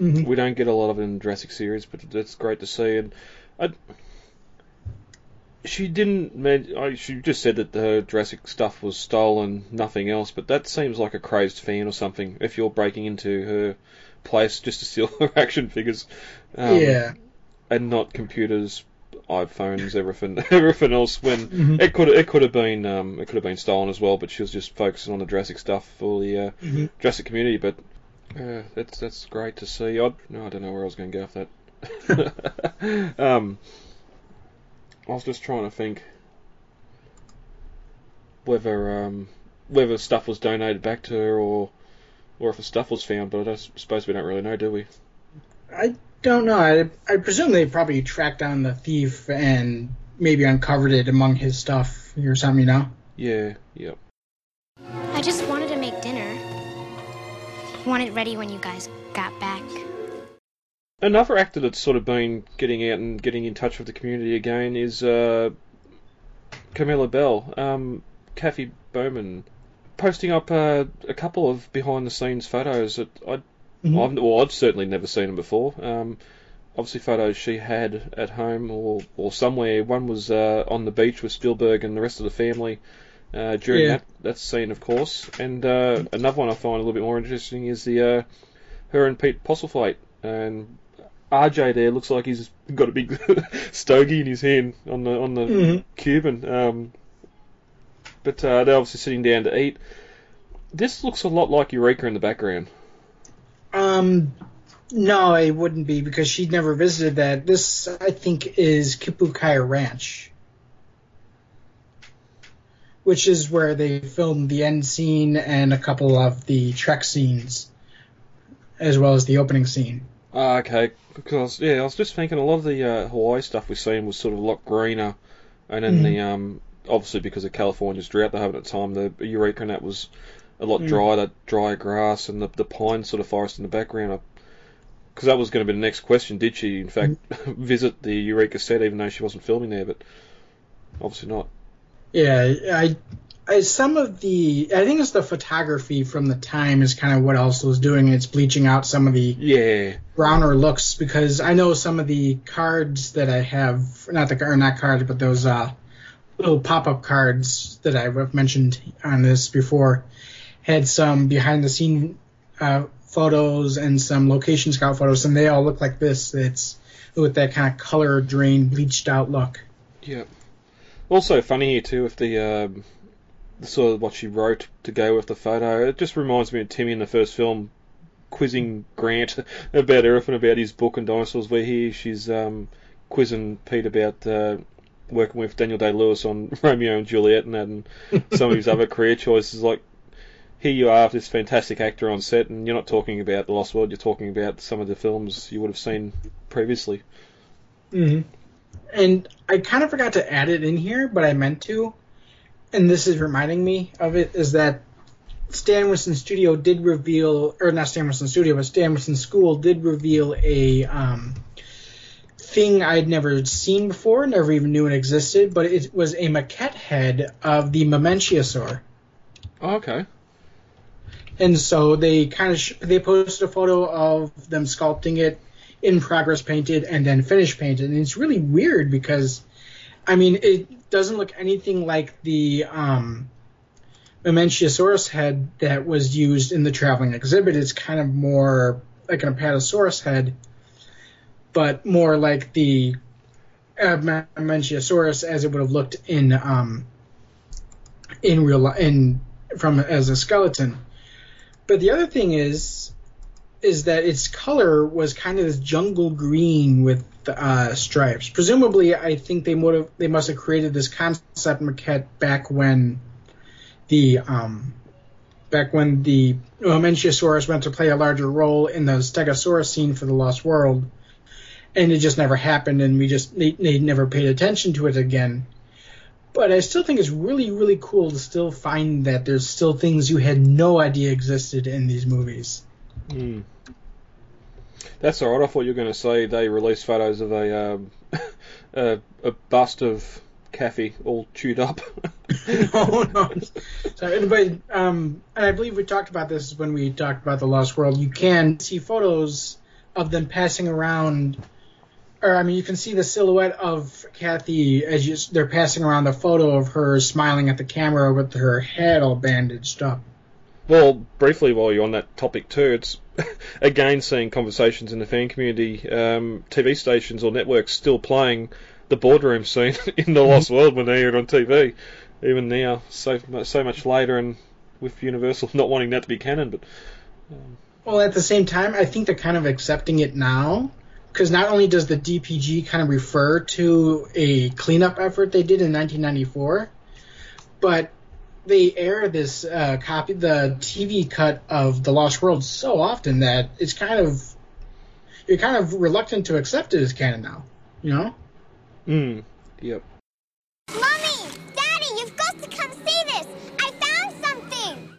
Mhm. We don't get a lot of it in the Jurassic series, but that's great to see. And I, she didn't. I- She just said that the Jurassic stuff was stolen, nothing else. But that seems like a crazed fan or something. If you're breaking into her place just to steal her action figures, um, Yeah. and not computers, iPhones, everything, everything else. When Mhm. it could it could have been um, it could have been stolen as well, but she was just focusing on the Jurassic stuff for the uh, Mhm. Jurassic community. But uh, that's that's great to see. I no, I don't know where I was going to go with that. um, I was just trying to think whether um, whether stuff was donated back to her or or if the stuff was found. But I don't, suppose we don't really know, do we? I don't know. I, I presume they probably tracked down the thief and maybe uncovered it among his stuff or something, you know? Yeah. Yep. I just Want it ready when you guys got back. Another actor that's sort of been getting out and getting in touch with the community again is uh, Camilla Belle, um, Kathy Bowman, posting up uh, a couple of behind the scenes photos that I'd, Mhm. I've, well, I've certainly never seen them before. Um, obviously, photos she had at home or, or somewhere. One was uh, on the beach with Spielberg and the rest of the family. Uh, during Yeah. that that scene, of course, and uh, another one I find a little bit more interesting is the uh, her and Pete Postlethwaite, and RJ there looks like he's got a big stogie in his hand on the on the Mhm. Cuban. Um, but uh, they're obviously sitting down to eat. This looks a lot like Eureka in the background. Um, no, it wouldn't be because she'd never visited that. This, I think, is Kipu Kai Ranch, which is where they filmed the end scene and a couple of the trek scenes, as well as the opening scene. Ah, okay. Because yeah, I was just thinking a lot of the uh, Hawaii stuff we've seen was sort of a lot greener, and then the um obviously because of California's drought they have at the time, the Eureka and that was a lot Mm. drier, that drier grass and the the pine sort of forest in the background. Because that was going to be the next question. Did she in fact visit the Eureka set even though she wasn't filming there? But obviously not. Yeah, I, I some of the I think it's the photography from the time is kind of what else was doing. It's bleaching out some of the Yeah. browner looks because I know some of the cards that I have, not the or not cards, but those uh, little pop-up cards that I've mentioned on this before had some behind the scene uh, photos and some location scout photos, and they all look like this. It's with that kind of color drain, bleached out look. Yeah. Also funny here too with the um, the sort of what she wrote to go with the photo. It just reminds me of Timmy in the first film quizzing Grant about everything about his book and dinosaurs. Where here she's um, quizzing Pete about uh, working with Daniel Day Lewis on Romeo and Juliet and that, and some of his other career choices. Like here you are, this fantastic actor on set, and you're not talking about The Lost World. You're talking about some of the films you would have seen previously. hmm And I kind of forgot to add it in here, but I meant to. And this is reminding me of it is that Stan Winston Studio did reveal, or not Stan Winston Studio, but Stan Winston School did reveal a um, thing I'd never seen before, never even knew it existed, but it was a maquette head of the Mamenchisaur. Oh, okay. And so they kind of sh- they posted a photo of them sculpting it in progress painted and then finished painted. And it's really weird because I mean, it doesn't look anything like the um, Mamenchisaurus head that was used in the traveling exhibit. It's kind of more like an Apatosaurus head, but more like the uh, Mamenchisaurus as it would have looked in um, in real in from as a skeleton. But the other thing is is that its color was kind of this jungle green with uh, stripes. Presumably, I think they would have they must have created this concept maquette back when the um, back when the Mamenchisaurus went to play a larger role in the Stegosaurus scene for the Lost World, and it just never happened, and we just they, they never paid attention to it again. But I still think it's really really cool to still find that there's still things you had no idea existed in these movies. Hmm. That's all right. I thought you were going to say they released photos of a um, a, a bust of Kathy all chewed up. oh no! So anybody, um, and I believe we talked about this when we talked about the Lost World. You can see photos of them passing around, or I mean, you can see the silhouette of Kathy as you, they're passing around the photo of her smiling at the camera with her head all bandaged up. Well, briefly while you're on that topic too, it's again seeing conversations in the fan community, um, TV stations or networks still playing the boardroom scene in the Lost World when they hear it on TV, even now, so so much later, and with Universal not wanting that to be canon, but um, Well, at the same time, I think they're kind of accepting it now. Because not only does the DPG kind of refer to a cleanup effort they did in 1994, but they air this uh, copy, the TV cut of The Lost World so often that it's kind of you're kind of reluctant to accept it as canon now. You know? mm, yep. Mommy! Daddy, you've got to come see this! I found something!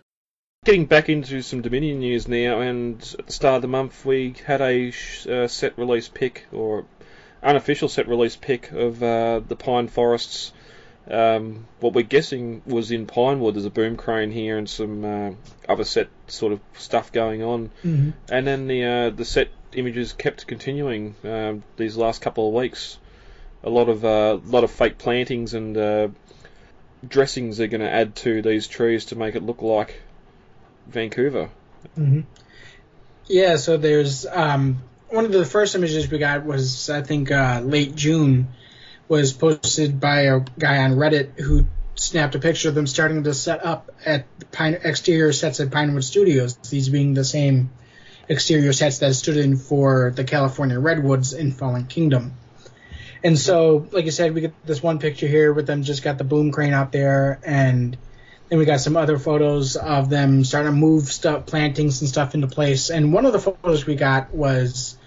Getting back into some Dominion news now, and at the start of the month we had a uh, set release pick, or unofficial set release pick of uh, the Pine Forests. Um, what we're guessing was in Pinewood. There's a boom crane here and some uh, other set sort of stuff going on. Mhm. And then the uh, the set images kept continuing um, these last couple of weeks. A lot of uh, lot of fake plantings and uh, dressings are going to add to these trees to make it look like Vancouver. Mm-hmm. Yeah, so there's um, one of the first images we got was I think uh, late June was posted by a guy on Reddit who snapped a picture of them starting to set up at Pine exterior sets at Pinewood Studios. These being the same exterior sets that stood in for the California Redwoods in Fallen Kingdom. And so, like I said, we get this one picture here with them just got the boom crane out there, and then we got some other photos of them starting to move stuff, plantings and stuff into place. And one of the photos we got was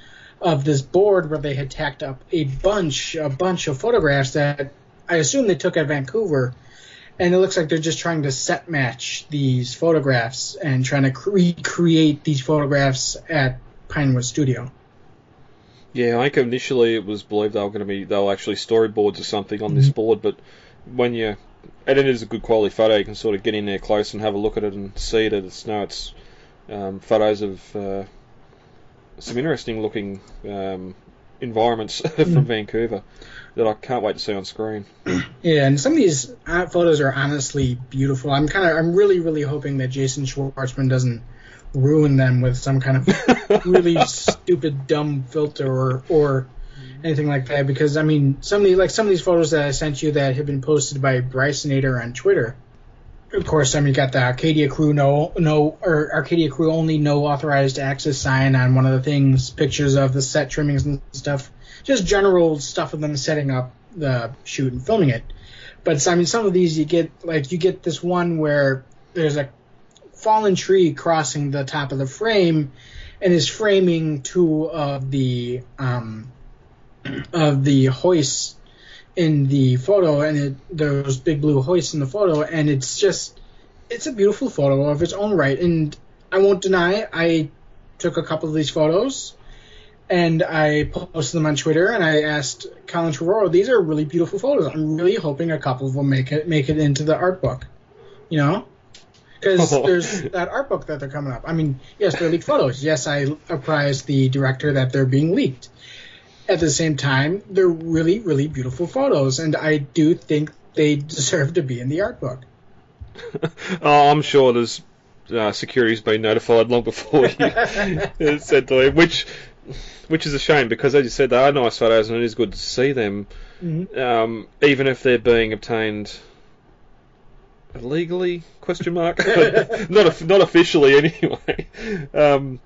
of this board where they had tacked up a bunch, a bunch of photographs that I assume they took at Vancouver. And it looks like they're just trying to set match these photographs and trying to cre- recreate these photographs at Pinewood Studio. Yeah, I think initially it was believed they were going to be they were actually storyboards or something on this Mhm. board, but when you and it is a good quality photo, you can sort of get in there close and have a look at it and see that it's no, it's um, photos of uh, some interesting looking um, environments from Mm. Vancouver that I can't wait to see on screen. Yeah, and some of these photos are honestly beautiful. I'm kind of, I'm really, really hoping that Jason Schwartzman doesn't ruin them with some kind of really stupid, dumb filter or or anything like that. Because I mean, some of the, like some of these photos that I sent you that have been posted by Brysonator on Twitter. Of course, I mean, you got the Arcadia crew no no or Arcadia crew only no authorized access sign on one of the things. Pictures of the set trimmings and stuff. Just general stuff of them setting up the shoot and filming it. But I mean, some of these you get like you get this one where there's a fallen tree crossing the top of the frame, and is framing two of the um, of the hoists in the photo, and it, those big blue hoists in the photo, and it's just it's a beautiful photo of its own right. And I won't deny I took a couple of these photos. And I posted them on Twitter, and I asked Colin Trevorrow, "These are really beautiful photos. I'm really hoping a couple of them make it make it into the art book, you know, because there's that art book that they're coming up. I mean, yes, they're leaked photos. Yes, I apprised the director that they're being leaked, at the same time, they're really, really beautiful photos, and I do think they deserve to be in the art book. Oh, I'm sure there's uh, security's been notified long before you said to him, which which is a shame because, as you said, they are nice photos and it is good to see them, Mhm. um, even if they're being obtained illegally? Question mark. not not officially anyway. Um,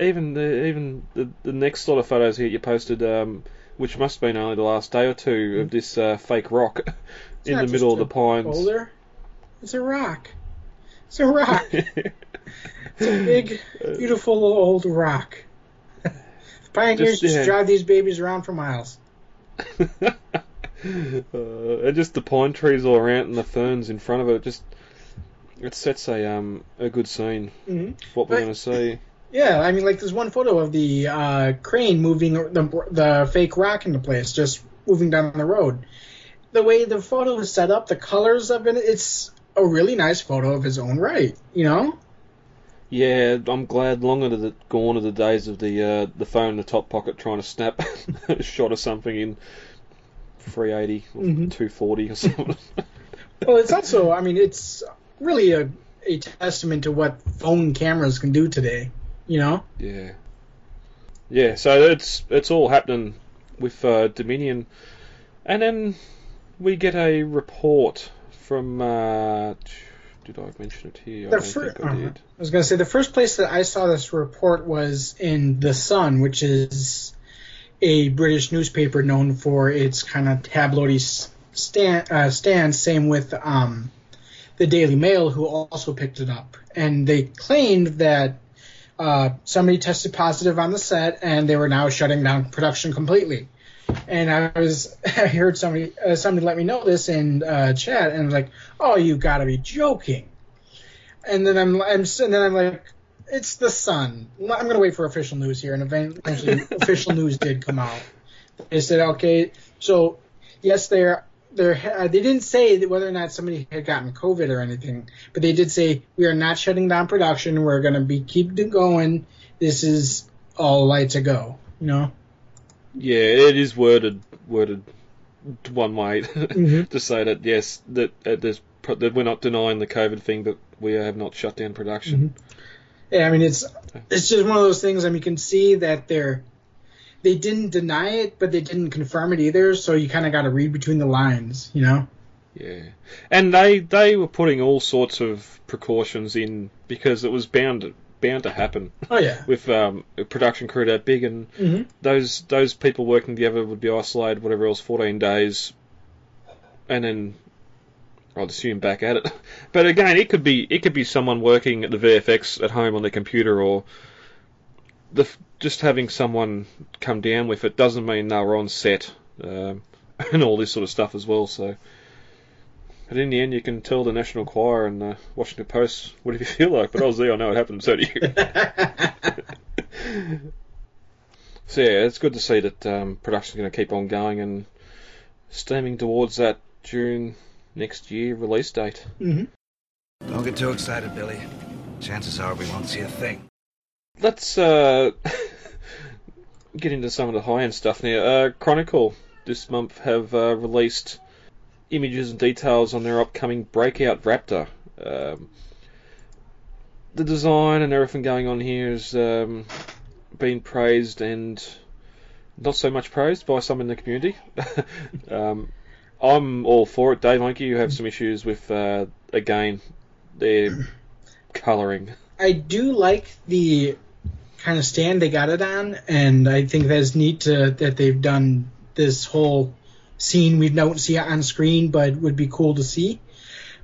even the even the, the next lot of photos here you posted, um, which must have been only the last day or two of this uh, fake rock It's in the middle of the pines. Boulder. It's a rock. It's a rock. it's a big, beautiful old rock. the Pioneers Just, just drive these babies around for miles. uh, and just the pine trees all around and the ferns in front of it. Just it sets a um a good scene Mhm. for what we're going to see. Yeah, I mean, like there's one photo of the uh, crane moving the the fake rock into place, just moving down the road. The way the photo is set up, the colors of it, it's a really nice photo of his own right. You know? Yeah, I'm glad longer to the, gone are the days of the uh, the phone in the top pocket trying to snap a shot of something in 380 or Mhm. 240 or something. Well, it's also, I mean, it's really a a testament to what phone cameras can do today. You know? Yeah. Yeah, so it's it's all happening with uh, Dominion, and then we get a report from. Uh, did I mention it here? I The don't fir- think I uh-huh. did. I was going to say the first place that I saw this report was in The Sun, which is a British newspaper known for its kind of tabloidy stand, uh, stance. Same with um, the Daily Mail, who also picked it up, and they claimed that uh, somebody tested positive on the set, and they were now shutting down production completely. And I was, I heard somebody, uh, somebody let me know this in uh, chat, and I was like, "Oh, you got to be joking!" And then I'm, I'm, and then I'm like, "It's the Sun." I'm gonna wait for official news here, and eventually, official news did come out. They said, "Okay, so yes, they're." They're, uh, they didn't say whether or not somebody had gotten COVID or anything, but they did say we are not shutting down production. We're going to be keep it going. This is all lights a go. You know. Yeah, it is worded worded one way Mhm. to say that yes, that uh, that we're not denying the COVID thing, but we have not shut down production. Yeah, I mean it's it's just one of those things. I mean, you can see that they're they didn't deny it, but they didn't confirm it either. So you kind of got to read between the lines, you know. Yeah, and they they were putting all sorts of precautions in because it was bound bound to happen. Oh yeah. with um, a production crew that big, and Mhm. those those people working together would be isolated, whatever else, fourteen days, and then I'd assume back at it. But again, it could be it could be someone working at the VFX at home on their computer, or the just having someone come down with it doesn't mean they were on set um, and all this sort of stuff as well. So. But in the end, you can tell the National Enquirer and the Washington Post whatever you feel like. But I was there, I know it happened, so do you. so yeah, it's good to see that um, production's going to keep on going and steaming towards that June next year release date. Mm-hmm. Don't get too excited, Billy. Chances are we won't see a thing. Let's uh, get into some of the high end stuff now. Uh, Chronicle this month have uh, released images and details on their upcoming Breakout Raptor. Um, the design and everything going on here has um, been praised and not so much praised by some in the community. um, I'm all for it. Dave Monkey, you have some issues with, uh, again, their colouring. I do like the kind of stand they got it on, and I think that's neat to, that they've done this whole scene we don't see it on screen, but would be cool to see.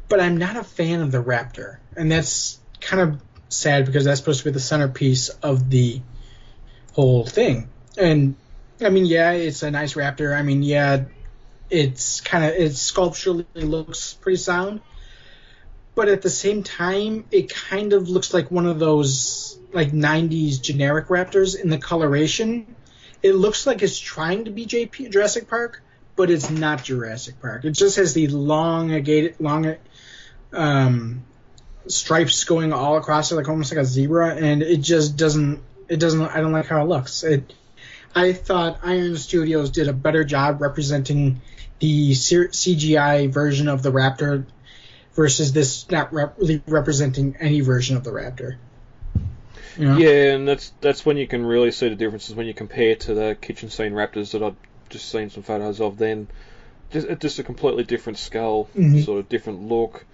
But I'm not a fan of the Raptor, and that's kind of sad because that's supposed to be the centerpiece of the whole thing. And I mean, yeah, it's a nice Raptor. I mean, yeah, it's kind of it sculpturally looks pretty sound, but at the same time, it kind of looks like one of those like '90s generic Raptors in the coloration. It looks like it's trying to be JP Jurassic Park, but it's not Jurassic Park. It just has the long, long um, stripes going all across it, like almost like a zebra, and it just doesn't. It doesn't. I don't like how it looks. It I thought Iron Studios did a better job representing the CGI version of the Raptor versus this not rep- really representing any version of the Raptor. You know? Yeah, and that's that's when you can really see the differences when you compare to the kitchen scene Raptors that I've just seen some photos of. Then, just just a completely different skull, Mhm. sort of different look.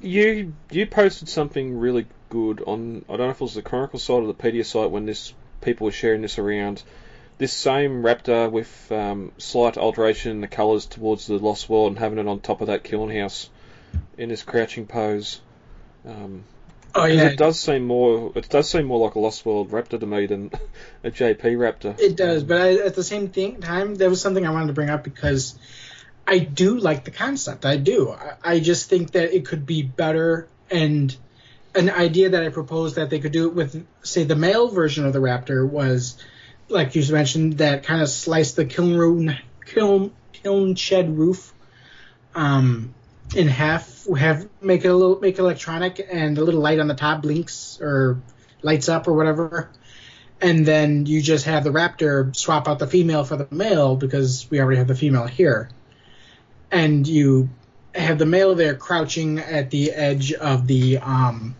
You you posted something really good on I don't know if it was the Chronicle site or the Pedia site when this people were sharing this around. This same Raptor with um, slight alteration in the colours towards the Lost World and having it on top of that kiln house in this crouching pose. Um, Oh, yeah. it does seem more. It does seem more like a Lost World Raptor to me than a JP Raptor. It does, but I, at the same thing, time, there was something I wanted to bring up because I do like the concept. I do. I, I just think that it could be better, and an idea that I proposed that they could do it with, say, the male version of the Raptor was, like you mentioned, that kind of sliced the kiln room, kiln, kiln shed roof, um, in half. We have make it a little, make it electronic, and a little light on the top blinks or lights up or whatever and then you just have the raptor swap out the female for the male because we already have the female here and you have the male there crouching at the edge of the um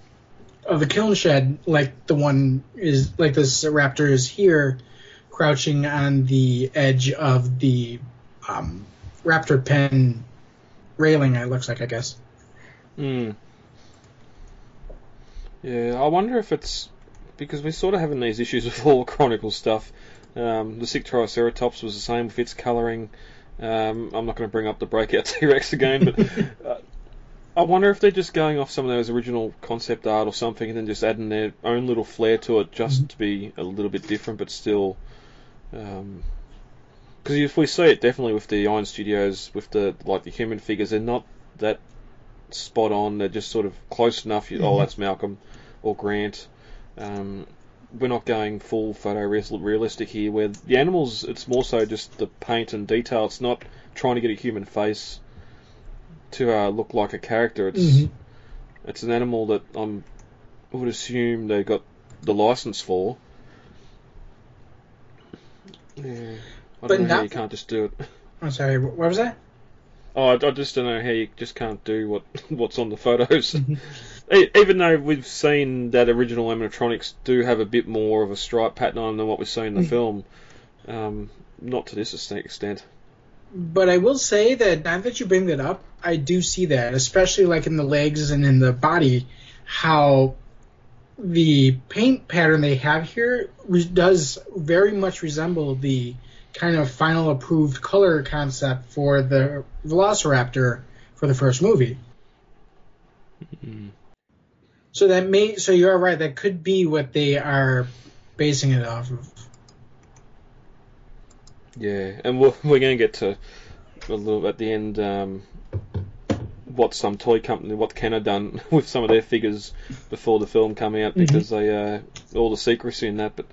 of the kiln shed like the one is like this raptor is here crouching on the edge of the um raptor pen railing it looks like i guess Hmm. Yeah, I wonder if it's because we're sort of having these issues with all Chronicle stuff. Um, the sick Triceratops was the same with its colouring. Um, I'm not going to bring up the breakout T Rex again, but uh, I wonder if they're just going off some of those original concept art or something and then just adding their own little flair to it just to be a little bit different, but still. Because if we see it definitely with the Iron Studios, with the like the human figures, they're not that spot on. They're just sort of close enough. You, Oh, Mhm. that's Malcolm or Grant. Um, we're not going full photo realistic here. Where the animals, it's more so just the paint and detail. It's not trying to get a human face to uh, look like a character. It's Mhm. it's an animal that I'm, I would assume they got the license for. Yeah, I don't know how you can't just do it. i'm sorry wh- what was that Oh, I, I just don't know how you just can't do what what's on the photos. E- Even though we've seen that original animatronics do have a bit more of a stripe pattern on than what we see in the Mhm. film, um, not to this extent. But I will say that now that you bring that up, I do see that, especially like in the legs and in the body, how the paint pattern they have here does very much resemble the kind of final approved color concept for the Velociraptor for the first movie. So that may so you're right. That could be what they are basing it off of. Yeah, and we're, we're going to get to a little at the end um, what some toy company, what Ken had done with some of their figures before the film come out Mhm. because they uh, all the secrecy in that. But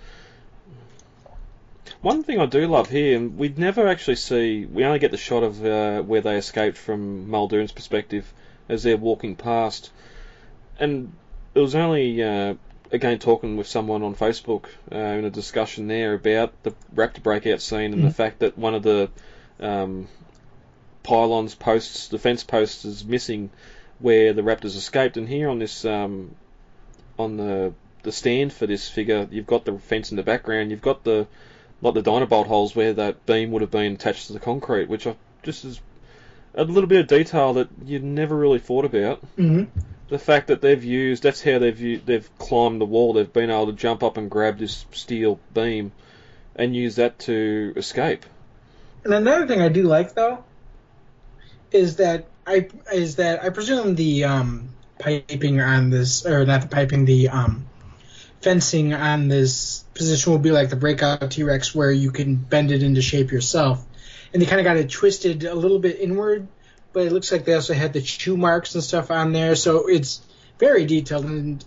one thing I do love here, and we never actually see, we only get the shot of uh, where they escaped from Muldoon's perspective as they're walking past, and it was only. Uh, Again, talking with someone on Facebook uh, in a discussion there about the Raptor breakout scene and the Mm. fact that one of the um, pylons posts, the fence posts, is missing where the Raptors escaped. And here on this, um, on the the stand for this figure, you've got the fence in the background. You've got the like the Dynabolt holes where that beam would have been attached to the concrete, which I just is a little bit of detail that you'd never really thought about. Mhm. The fact that they've used that's how they've they've climbed the wall. They've been able to jump up and grab this steel beam and use that to escape. And another thing I do like though is that I is that I presume the um, piping on this or not the piping the um, fencing on this position will be like the breakout T Rex where you can bend it into shape yourself. And they kind of got it twisted a little bit inward, but it looks like they also had the chew marks and stuff on there, so it's very detailed. And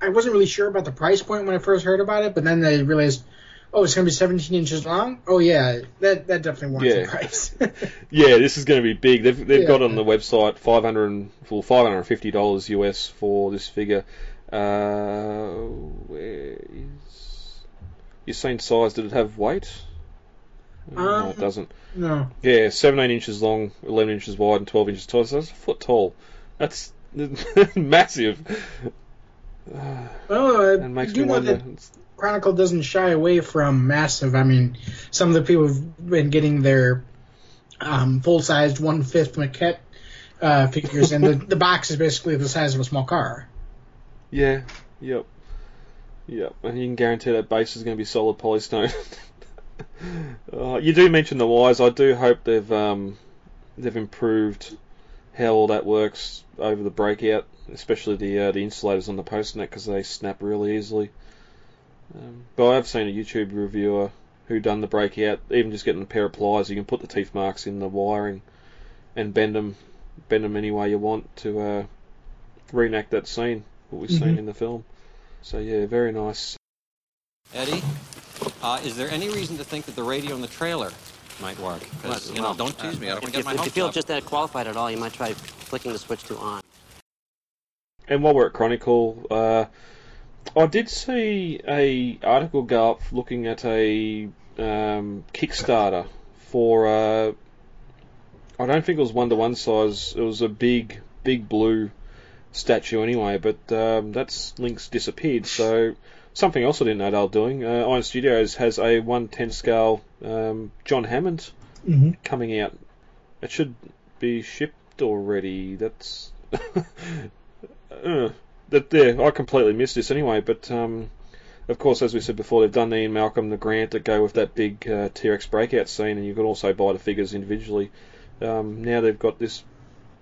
I wasn't really sure about the price point when I first heard about it, but then I realized, oh, it's going to be 17 inches long. Oh yeah, that that definitely warrants Yeah. the price. Yeah, this is going to be big. They've they've Yeah. got on the website five hundred and well, five hundred and fifty dollars US for this figure. Uh, where is You're saying size? Did it have weight? no, Um, it doesn't. No. Yeah, 17 inches long, 11 inches wide, and 12 inches tall. So that's a foot tall. That's massive. Well, uh, That makes me know wonder. Chronicle doesn't shy away from massive. I mean, some of the people have been getting their um, full-sized one-fifth maquette uh, figures, and the, the box is basically the size of a small car. Yeah, yep. Yep, and you can guarantee that base is going to be solid polystone. uh, you do mention the wires. I do hope they've um, they've improved how all that works over the breakout, especially the uh, the insulators on the post net because they snap really easily. Um, but I have seen a YouTube reviewer who done the breakout, even just getting a pair of pliers, you can put the teeth marks in the wiring and bend them, bend them any way you want to uh, reenact that scene what we've seen Mhm. in the film. So yeah, very nice. Eddie, uh, is there any reason to think that the radio in the trailer might work? 'Cause, you know, Well, don't tease me. I don't want to if, get my if you feel up. just that qualified at all, you might try flicking the switch to on. And while we're at Chronicle, uh, I did see a article go up looking at a um, Kickstarter for. Uh, I don't think it was one to one size. It was a big, big blue statue anyway. But um, that's link's disappeared. So something else I didn't know they were doing. Uh, Iron Studios has a one ten scale um, John Hammond Mhm. coming out. It should be shipped already. That's uh, that yeah, I completely missed this anyway. But um, of course, as we said before, they've done Ian Malcolm the Grant that go with that big uh, T-Rex breakout scene, and you can also buy the figures individually. Um, now they've got this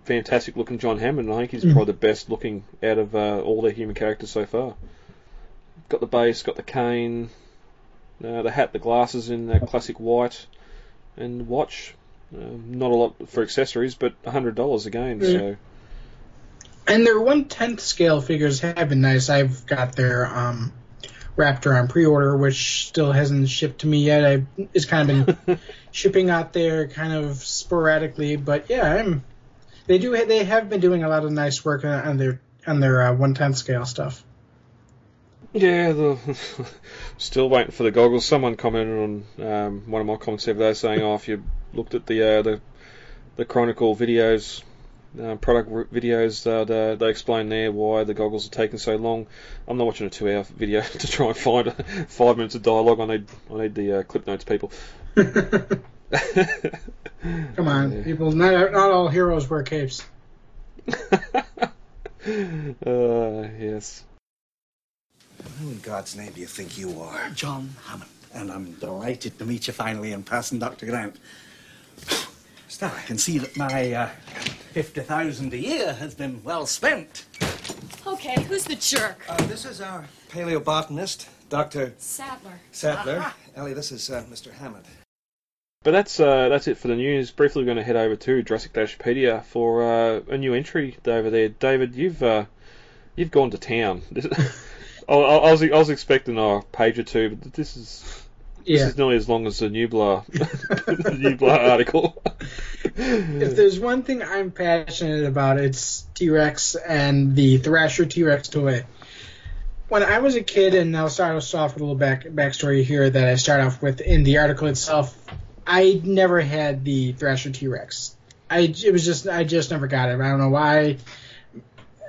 fantastic looking John Hammond. I think he's Mhm. probably the best looking out of uh, all their human characters so far. Got the base, got the cane, uh, the hat, the glasses in that classic white, and the watch. Um, not a lot for accessories, but hundred dollars again. Mm. So And their one tenth scale figures have been nice. I've got their um, Raptor on pre-order, which still hasn't shipped to me yet. I it's kind of been shipping out there kind of sporadically, but yeah, I'm. They do. They have been doing a lot of nice work on, on their on their uh, one tenth scale stuff. Yeah, the, still waiting for the goggles. Someone commented on um, one of my comments the there saying, "Oh, if you looked at the uh, the the Chronicle videos, uh, product videos, uh, they, they explain there why the goggles are taking so long." I'm not watching a two-hour video to try and find five minutes of dialogue. I need I need the uh, clip notes, people. Come on, people! Not not all heroes wear capes. Uh, yes. Who in God's name do you think you are? John Hammond, and I'm delighted to meet you finally in person, Dr. Grant. Still, I can see that my uh, 50,000 a year has been well spent. Okay, who's the jerk? Uh, this is our paleobotanist, Dr. Sadler. Sattler. Ellie, this is uh, Mr. Hammond. But that's uh, that's it for the news. Briefly, we're going to head over to Jurassic Dashpedia for uh, a new entry over there. David, you've uh, you've gone to town. I, I, I was I was expecting a page or two, but this is Yeah. this is nearly as long as the Nublar the Nublar article. if there's one thing I'm passionate about, it's T Rex and the Thrasher T Rex toy. When I was a kid, and I'll start us off with a little back backstory here that I start off with in the article itself. I never had the Thrasher T Rex. I it was just I just never got it. I don't know why,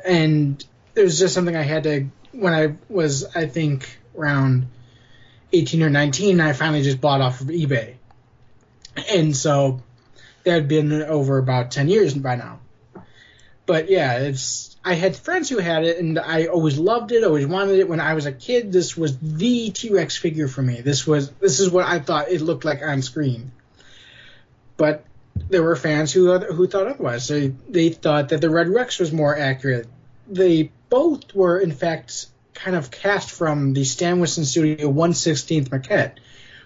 and it was just something I had to when I was I think around 18 or 19. I finally just bought off of eBay, and so that had been over about 10 years by now. But yeah, it's I had friends who had it, and I always loved it, always wanted it. When I was a kid, this was the T Rex figure for me. This was this is what I thought it looked like on screen. But there were fans who who thought otherwise. They they thought that the Red Rex was more accurate. They both were in fact kind of cast from the Stan Winston Studio 116th maquette,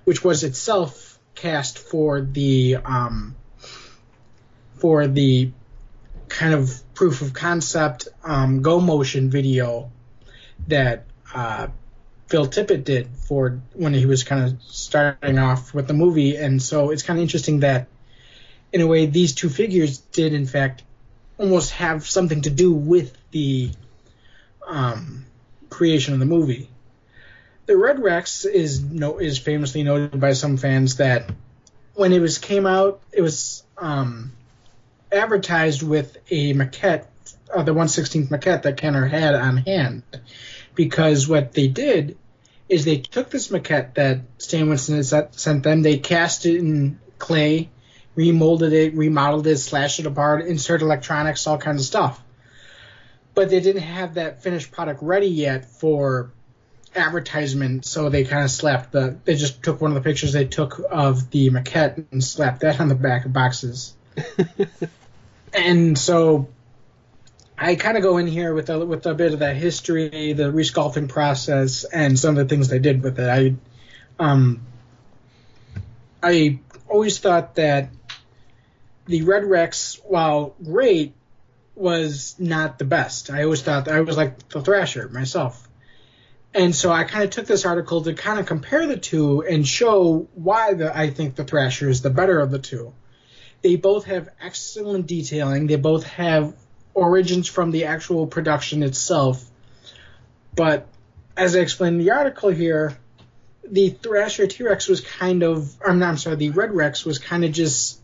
which was itself cast for the um, for the kind of proof of concept um, go motion video that uh, Phil Tippett did for when he was kind of starting off with the movie, and so it's kind of interesting that in a way these two figures did in fact almost have something to do with the um, creation of the movie. the Red Rex is no is famously noted by some fans that when it was came out, it was um, advertised with a maquette, uh, the 116th maquette that Kenner had on hand, because what they did is they took this maquette that Stan Winston had sent them, they cast it in clay, remolded it, remodeled it, slashed it apart, inserted electronics, all kinds of stuff. But they didn't have that finished product ready yet for advertisement, so they kind of slapped the. They just took one of the pictures they took of the maquette and slapped that on the back of boxes. and so I kind of go in here with a with a bit of that history, the resculpting process, and some of the things they did with it. I, um, I always thought that the Red Rex, while great, was not the best. I always thought I was like the Thrasher myself. And so I kind of took this article to kind of compare the two and show why the, I think the Thrasher is the better of the two. They both have excellent detailing. They both have origins from the actual production itself. But as I explained in the article here, the Thrasher T Rex was kind of, I'm not, I'm sorry, the Red Rex was kind of just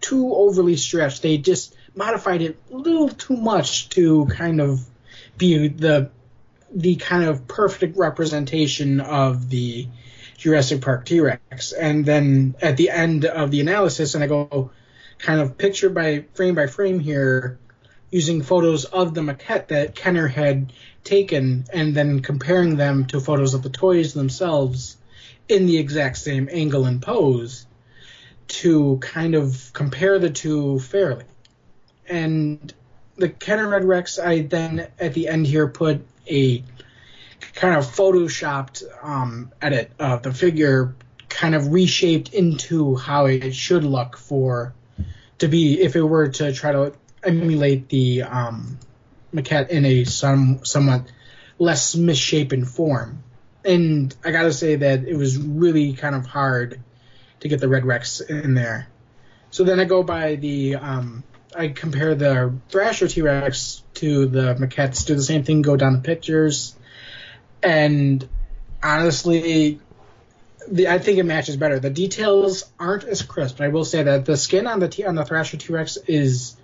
too overly stretched. They just modified it a little too much to kind of be the the kind of perfect representation of the Jurassic Park T Rex. And then at the end of the analysis, and I go kind of picture by frame by frame here, using photos of the maquette that Kenner had taken, and then comparing them to photos of the toys themselves in the exact same angle and pose to kind of compare the two fairly. And the Kenner Red Rex, I then at the end here put a kind of photoshopped um, edit of the figure, kind of reshaped into how it should look for to be if it were to try to emulate the um, maquette in a some somewhat less misshapen form. And I gotta say that it was really kind of hard to get the Red Rex in there. So then I go by the um, I compare the Thrasher T Rex to the maquettes, do the same thing, go down the pictures, and honestly, the, I think it matches better. The details aren't as crisp. I will say that the skin on the T, on the Thrasher T Rex is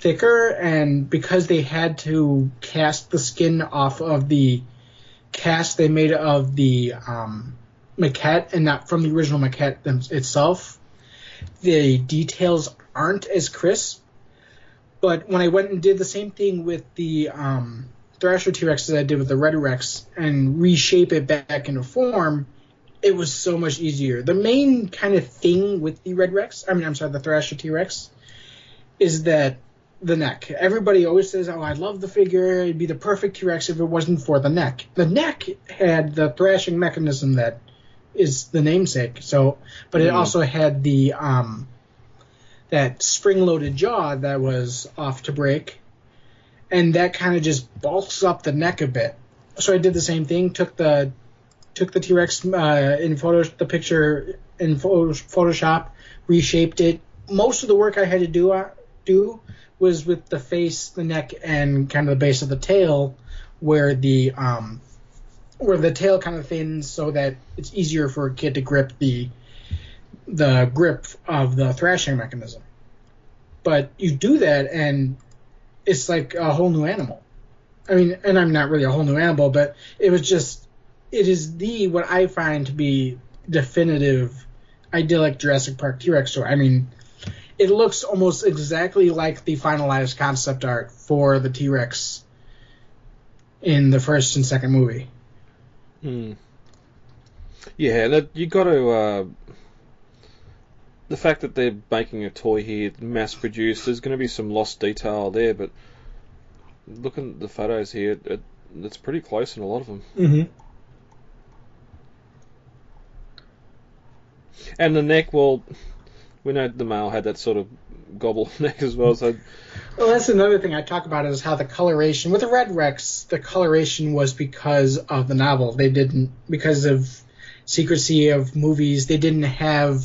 thicker, and because they had to cast the skin off of the cast they made of the um, maquette and not from the original maquette them, itself, the details aren't as crisp. But when I went and did the same thing with the um, Thrasher T Rex as I did with the Red Rex and reshape it back into form, it was so much easier. The main kind of thing with the Red Rex, I mean, I'm sorry, the Thrasher T Rex, is that the neck. Everybody always says, "Oh, I love the figure. It'd be the perfect T Rex if it wasn't for the neck." The neck had the thrashing mechanism that is the namesake. So, but it Mm. also had the um, that spring-loaded jaw that was off to break, and that kind of just bulks up the neck a bit. So I did the same thing. Took the took the T Rex uh, in photo the picture in photo, Photoshop, reshaped it. Most of the work I had to do uh, do was with the face, the neck, and kind of the base of the tail, where the um, where the tail kind of thins so that it's easier for a kid to grip the the grip of the thrashing mechanism. But you do that, and it's like a whole new animal. I mean, and I'm not really a whole new animal, but it was just, it is the what I find to be definitive, idyllic Jurassic Park T-Rex story. I mean, it looks almost exactly like the finalized concept art for the T-Rex in the first and second movie. Hmm. Yeah, that you got to. Uh, the fact that they're making a toy here, mass produced, there's going to be some lost detail there, but looking at the photos here, it, it's pretty close in a lot of them. Mm-hmm. And the neck, well, we know the male had that sort of gobble neck as well, so Well, that's another thing I talk about is how the coloration with the Red Rex, the coloration was because of the novel. They didn't because of secrecy of movies. They didn't have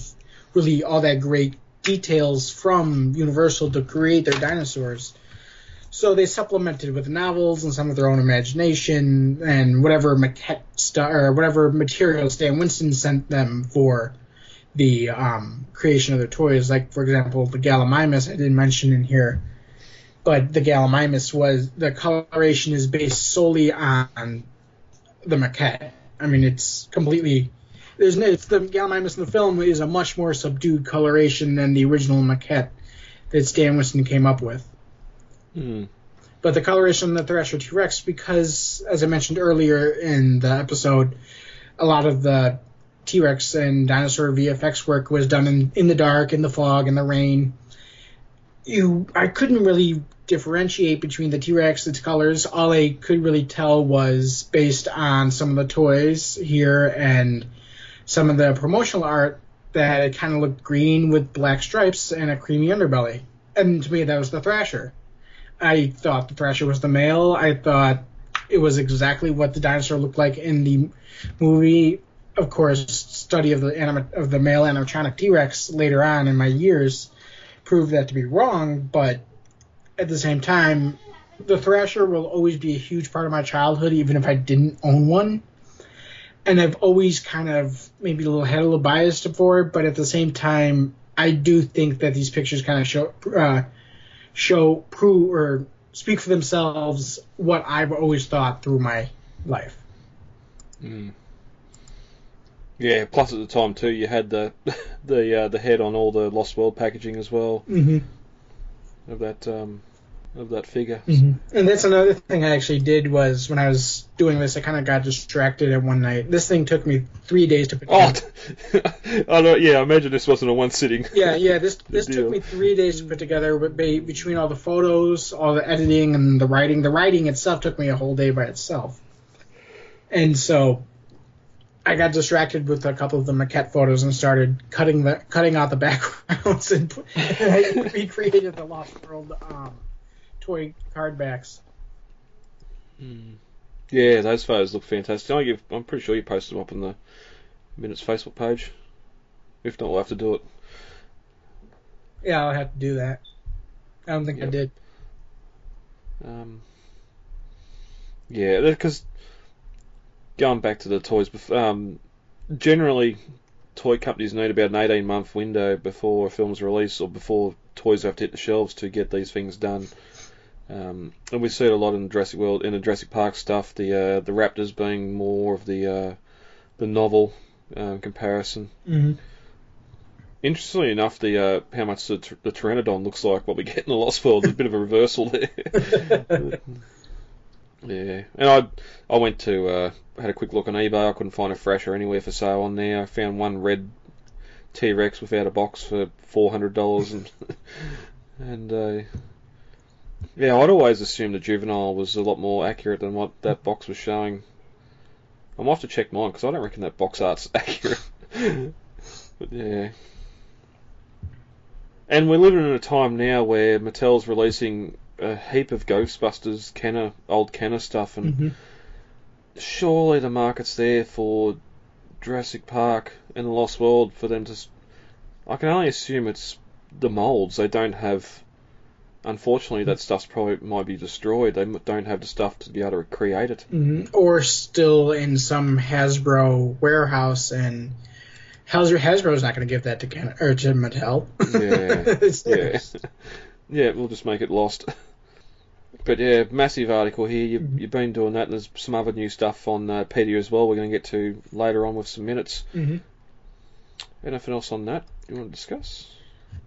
really all that great details from Universal to create their dinosaurs. So they supplemented with novels and some of their own imagination and whatever maquette stu- or whatever materials Stan Winston sent them for the um, creation of their toys. Like for example, the Gallimimus I didn't mention in here, but the Gallimimus was the coloration is based solely on the maquette. I mean, it's completely there's no, it's the Gallimimus in the film is a much more subdued coloration than the original maquette that Stan Winston came up with. Hmm. But the coloration of the Thrasher T Rex, because as I mentioned earlier in the episode, a lot of the T Rex and dinosaur VFX work was done in, in the dark, in the fog, in the rain. You, I couldn't really differentiate between the T Rex, its colors. All I could really tell was based on some of the toys here and some of the promotional art that it kind of looked green with black stripes and a creamy underbelly. And to me, that was the Thrasher. I thought the Thrasher was the male. I thought it was exactly what the dinosaur looked like in the movie. Of course, study of the anima- of the male animatronic T-Rex later on in my years proved that to be wrong. But at the same time, the Thrasher will always be a huge part of my childhood, even if I didn't own one. And I've always kind of maybe a little had a little bias for it, but at the same time, I do think that these pictures kind of show uh, show prove or speak for themselves what I've always thought through my life. Mm. Yeah. Plus, at the time too, you had the the uh, the head on all the Lost World packaging as well Mm-hmm. of that um, of that figure. And that's another thing I actually did was when I was doing this, I kind of got distracted at one night. This thing took me three days to put Oh, together. Know. Yeah, I imagine this wasn't a one sitting. yeah, yeah. This this took me three days to put together, but between all the photos, all the editing, and the writing. The writing itself took me a whole day by itself. And so, I got distracted with a couple of the maquette photos and started cutting the cutting out the backgrounds and, and I recreated the Lost World um, toy card backs. Yeah, those photos look fantastic. I I'm pretty sure you posted them up on the Minutes Facebook page. If not, we'll have to do it. Yeah, I'll have to do that. I don't think I did. Um, yeah, because going back to the toys, um, generally toy companies need about an 18 month window before a film's released or before toys have to hit the shelves to get these things done. Um, and we see it a lot in the Jurassic World, in the Jurassic Park stuff. The uh, the Raptors being more of the uh, the novel um, comparison. Mhm. Interestingly enough, the uh, how much the, the Pteranodon looks like what we get in the Lost World. is a bit of a reversal there. yeah, and I I went to uh, had a quick look on eBay. I couldn't find a Thrasher anywhere for sale on there. I found one red T Rex without a box for four hundred dollars, and and uh, yeah, I'd always assumed the juvenile was a lot more accurate than what that box was showing. I'm off to check mine because I don't reckon that box art's accurate. but yeah. And we're living in a time now where Mattel's releasing a heap of Ghostbusters Kenner, old Kenner stuff, and Mhm. surely the market's there for Jurassic Park and the Lost World for them to. I can only assume it's the molds. They don't have. Unfortunately, that stuff's probably might be destroyed. They don't have the stuff to be able to recreate it. hmm Or still in some Hasbro warehouse, and Hasbro Hasbro's not going to give that to Ken or to Mattel. Yeah, yeah, yeah. We'll just make it lost. But yeah, massive article here. You, You've been doing that. There's some other new stuff on uh, Pedia as well. We're going to get to later on with some minutes. Mhm. Anything else on that you want to discuss?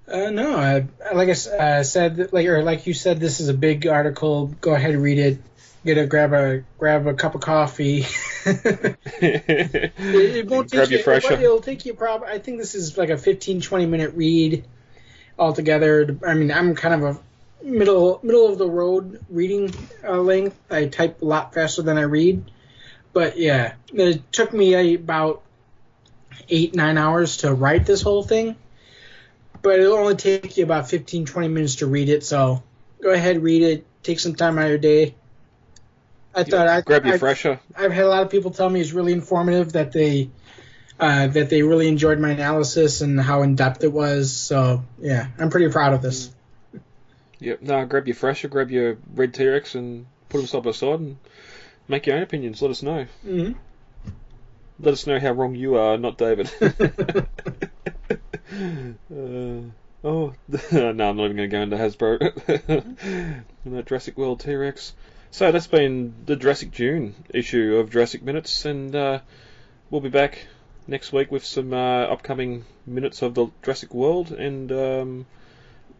Uh, no, I, like I uh, said, like or like you said, this is a big article. Go ahead and read it. Get a grab a grab a cup of coffee. it, it won't take you. Thrasher. It'll take you probably. I think this is like a 15, 20 minute read altogether. I mean, I'm kind of a middle middle of the road reading uh, length. I type a lot faster than I read, but yeah, it took me about eight nine hours to write this whole thing. But it'll only take you about 15 20 minutes to read it so go ahead read it. Take some time out of your day. I thought i Grab your Thrasher. i've had a lot of people tell me it's really informative that they uh, that they really enjoyed my analysis and how in depth it was. So yeah i'm pretty proud of this Yep. No, grab your Thrasher, grab your Red T Rex, and put them side by side, and make your own opinions. Let us know. Mm-hmm. Let us know how wrong you are, not David. uh, oh, no, I'm not even going to go into Hasbro. no, Jurassic World T Rex. So that's been the Jurassic June issue of Jurassic Minutes, and uh, we'll be back next week with some uh, upcoming minutes of the Jurassic World, and um,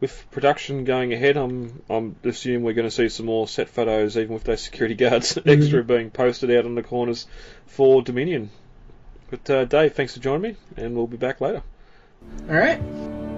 with production going ahead, I'm I'm assuming we're going to see some more set photos, even with those security guards extra being posted out on the corners for Dominion. But uh, Dave, thanks for joining me, and we'll be back later. All right.